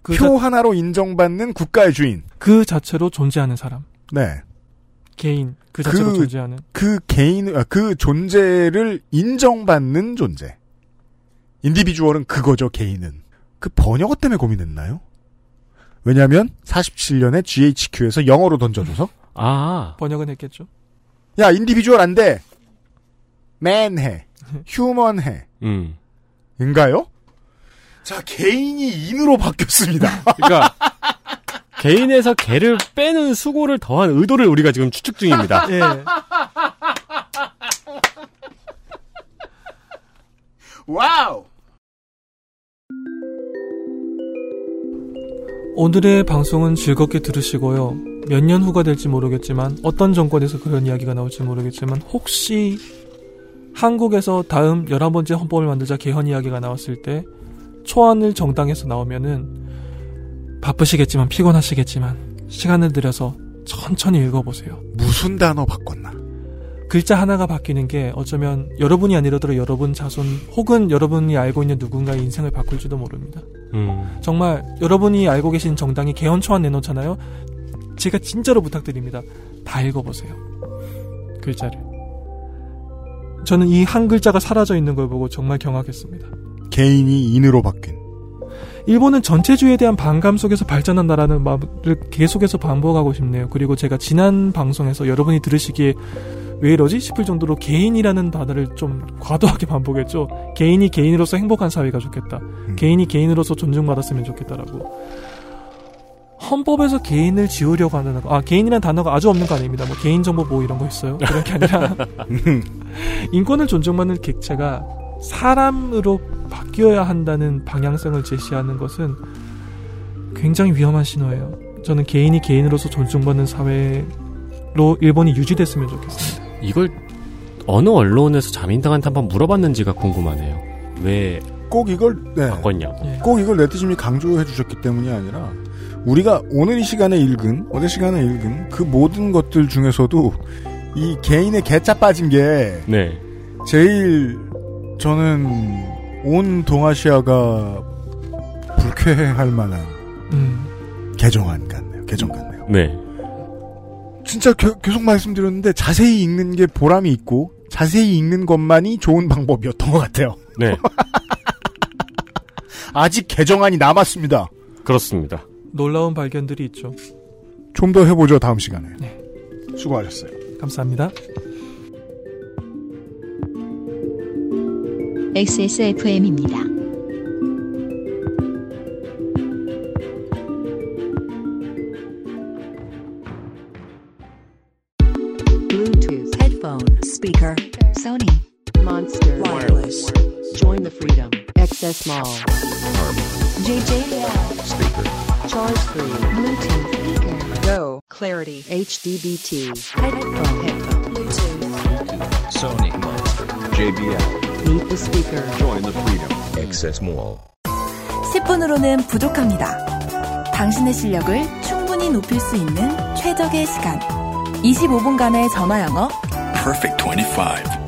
그, 표 자, 하나로 인정받는 국가의 주인. 그 자체로 존재하는 사람. 네. 개인 그 자체로 그- 존재하는 그 개인, 아, 그 존재를 인정받는 존재. individual은 그거죠, 개인은. 그 번역어 때문에 고민했나요? 왜냐면, 47년에 GHQ에서 영어로 던져줘서, 아, 번역은 했겠죠. 야, individual 안 돼! man 해. human 해. 음. 인가요? 자, 개인이 인으로 바뀌었습니다. 그러니까 개인에서 개를 빼는 수고를 더한 의도를 우리가 지금 추측 중입니다. 예. 와우! 오늘의 방송은 즐겁게 들으시고요. 몇 년 후가 될지 모르겠지만 어떤 정권에서 그런 이야기가 나올지 모르겠지만 혹시 한국에서 다음 11번째 헌법을 만들자 개헌 이야기가 나왔을 때 초안을 정당에서 나오면은 바쁘시겠지만 피곤하시겠지만 시간을 들여서 천천히 읽어보세요. 무슨 단어 바꿨나? 글자 하나가 바뀌는 게 어쩌면 여러분이 아니더라도 여러분 자손 혹은 여러분이 알고 있는 누군가의 인생을 바꿀지도 모릅니다. 음. 정말 여러분이 알고 계신 정당이 개헌 초안 내놓잖아요. 제가 진짜로 부탁드립니다. 다 읽어보세요. 글자를. 저는 이 한 글자가 사라져 있는 걸 보고 정말 경악했습니다. 개인이 인으로 바뀐. 일본은 전체주의에 대한 반감 속에서 발전한다라는 말을 계속해서 반복하고 싶네요. 그리고 제가 지난 방송에서 여러분이 들으시기에 왜 이러지 싶을 정도로 개인이라는 단어를 좀 과도하게 반복했죠. 개인이 개인으로서 행복한 사회가 좋겠다. 개인이 개인으로서 존중받았으면 좋겠다라고. 헌법에서 개인을 지우려고 하는 거. 아 개인이라는 단어가 아주 없는 거 아닙니다. 뭐 개인정보 보호 이런 거 있어요. 그런 게 아니라 인권을 존중받는 객체가 사람으로 바뀌어야 한다는 방향성을 제시하는 것은 굉장히 위험한 신호예요. 저는 개인이 개인으로서 존중받는 사회로 일본이 유지됐으면 좋겠습니다. 이걸 어느 언론에서 자민당한테 한번 물어봤는지가 궁금하네요. 왜 꼭 이걸, 네. 바꿨냐고. 예. 꼭 이걸 네티즌이 강조해 주셨기 때문이 아니라, 우리가 오늘 이 시간에 읽은, 어제 시간에 읽은 그 모든 것들 중에서도 이 개인의 개짜 빠진 게 네. 제일 저는 온 동아시아가 불쾌할 만한 음, 개정안 같네요. 개정 같네요. 네. 진짜 겨- 계속 말씀드렸는데 자세히 읽는 게 보람이 있고 자세히 읽는 것만이 좋은 방법이었던 것 같아요. 네. 아직 개정안이 남았습니다. 그렇습니다. 놀라운 발견들이 있죠. 좀 더 해보죠 다음 시간에. 네. 수고하셨어요. 감사합니다. XSFM입니다. Bluetooth, headphone, speaker, Sony, Monster, wireless. Join the freedom. XS Mall. JJL. Speaker. Charge 3. Bluetooth speaker. Go. Clarity. HDBT. Headphone. Headphone. Bluetooth. Sony Monster. JBL. Meet the speaker. Join the freedom. Access Mall. 10분으로는 부족합니다. 당신의 실력을 충분히 높일 수 있는 최적의 시간. 25분간의 전화 영어. Perfect 25.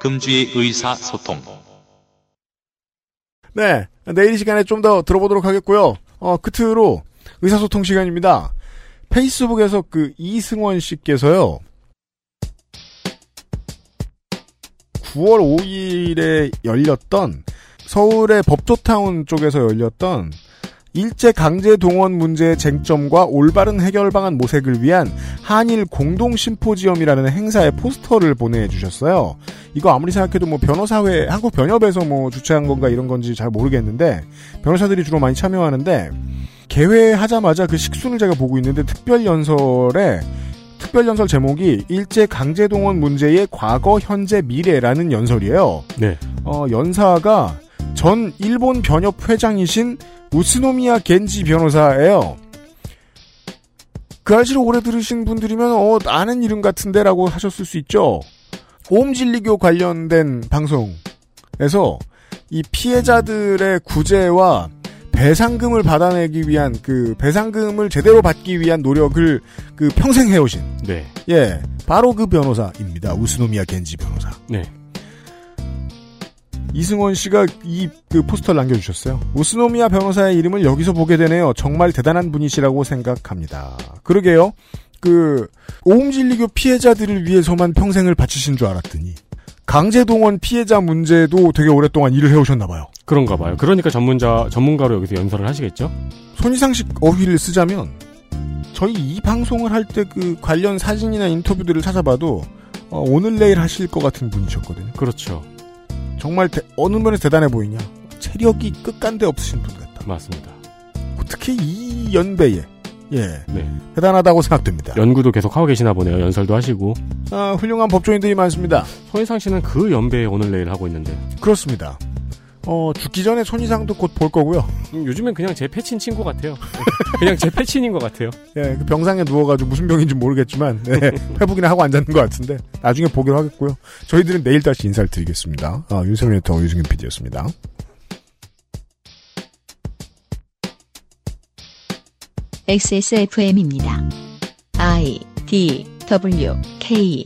금주의 의사소통. 네, 내일 이 시간에 좀 더 들어보도록 하겠고요. 어, 끝으로 의사소통 시간입니다. 페이스북에서 그 이승원 씨께서요. 9월 5일에 열렸던 서울의 법조타운 쪽에서 열렸던 일제 강제 동원 문제의 쟁점과 올바른 해결 방안 모색을 위한 한일 공동 심포지엄이라는 행사의 포스터를 보내주셨어요. 이거 아무리 생각해도 뭐 변호사회 한국 변협에서 뭐 주최한 건가 이런 건지 잘 모르겠는데 변호사들이 주로 많이 참여하는데 개회하자마자 그 식순을 제가 보고 있는데 특별 연설에 특별 연설 제목이 일제 강제 동원 문제의 과거, 현재, 미래라는 연설이에요. 네. 어, 연사가 전 일본 변협 회장이신 우스노미야 겐지 변호사예요. 그 아저씨를 오래 들으신 분들이면 어, 아는 이름 같은데라고 하셨을 수 있죠. 오음진리교 관련된 방송에서 이 피해자들의 구제와 배상금을 받아내기 위한 그 배상금을 제대로 받기 위한 노력을 그 평생 해오신 네. 예 바로 그 변호사입니다 우스노미야 겐지 변호사 네. 이승원 씨가 이 그 포스터를 남겨주셨어요. 우스노미야 변호사의 이름을 여기서 보게 되네요. 정말 대단한 분이시라고 생각합니다. 그러게요. 그 오음진리교 피해자들을 위해서만 평생을 바치신 줄 알았더니 강제동원 피해자 문제도 되게 오랫동안 일을 해오셨나 봐요. 그런가 봐요. 그러니까 전문자 전문가로 여기서 연설을 하시겠죠? 손이상식 어휘를 쓰자면 저희 이 방송을 할 때 그 관련 사진이나 인터뷰들을 찾아봐도 어, 오늘 내일 하실 것 같은 분이셨거든요. 그렇죠. 정말 대- 어느 면에서 대단해 보이냐? 체력이 끝간데 없으신 분 같다. 맞습니다. 특히 이 연배에 예 네. 대단하다고 생각됩니다. 연구도 계속 하고 계시나 보네요. 연설도 하시고. 아, 훌륭한 법조인들이 많습니다. 손희상 씨는 그 연배에 오늘 내일 하고 있는데. 그렇습니다. 어, 죽기 전에 손이상도 곧 볼 거고요. 음, 요즘엔 그냥 제 패친 친구 같아요. 그냥 제 패친인 것 같아요. 예, 그 병상에 누워가지고 무슨 병인지 모르겠지만, 네, 회복이나 하고 앉았는 것 같은데, 나중에 보기로 하겠고요. 저희들은 내일 다시 인사를 드리겠습니다. 아, 윤세민 리터 유승균 PD였습니다. XSFM입니다. I D W K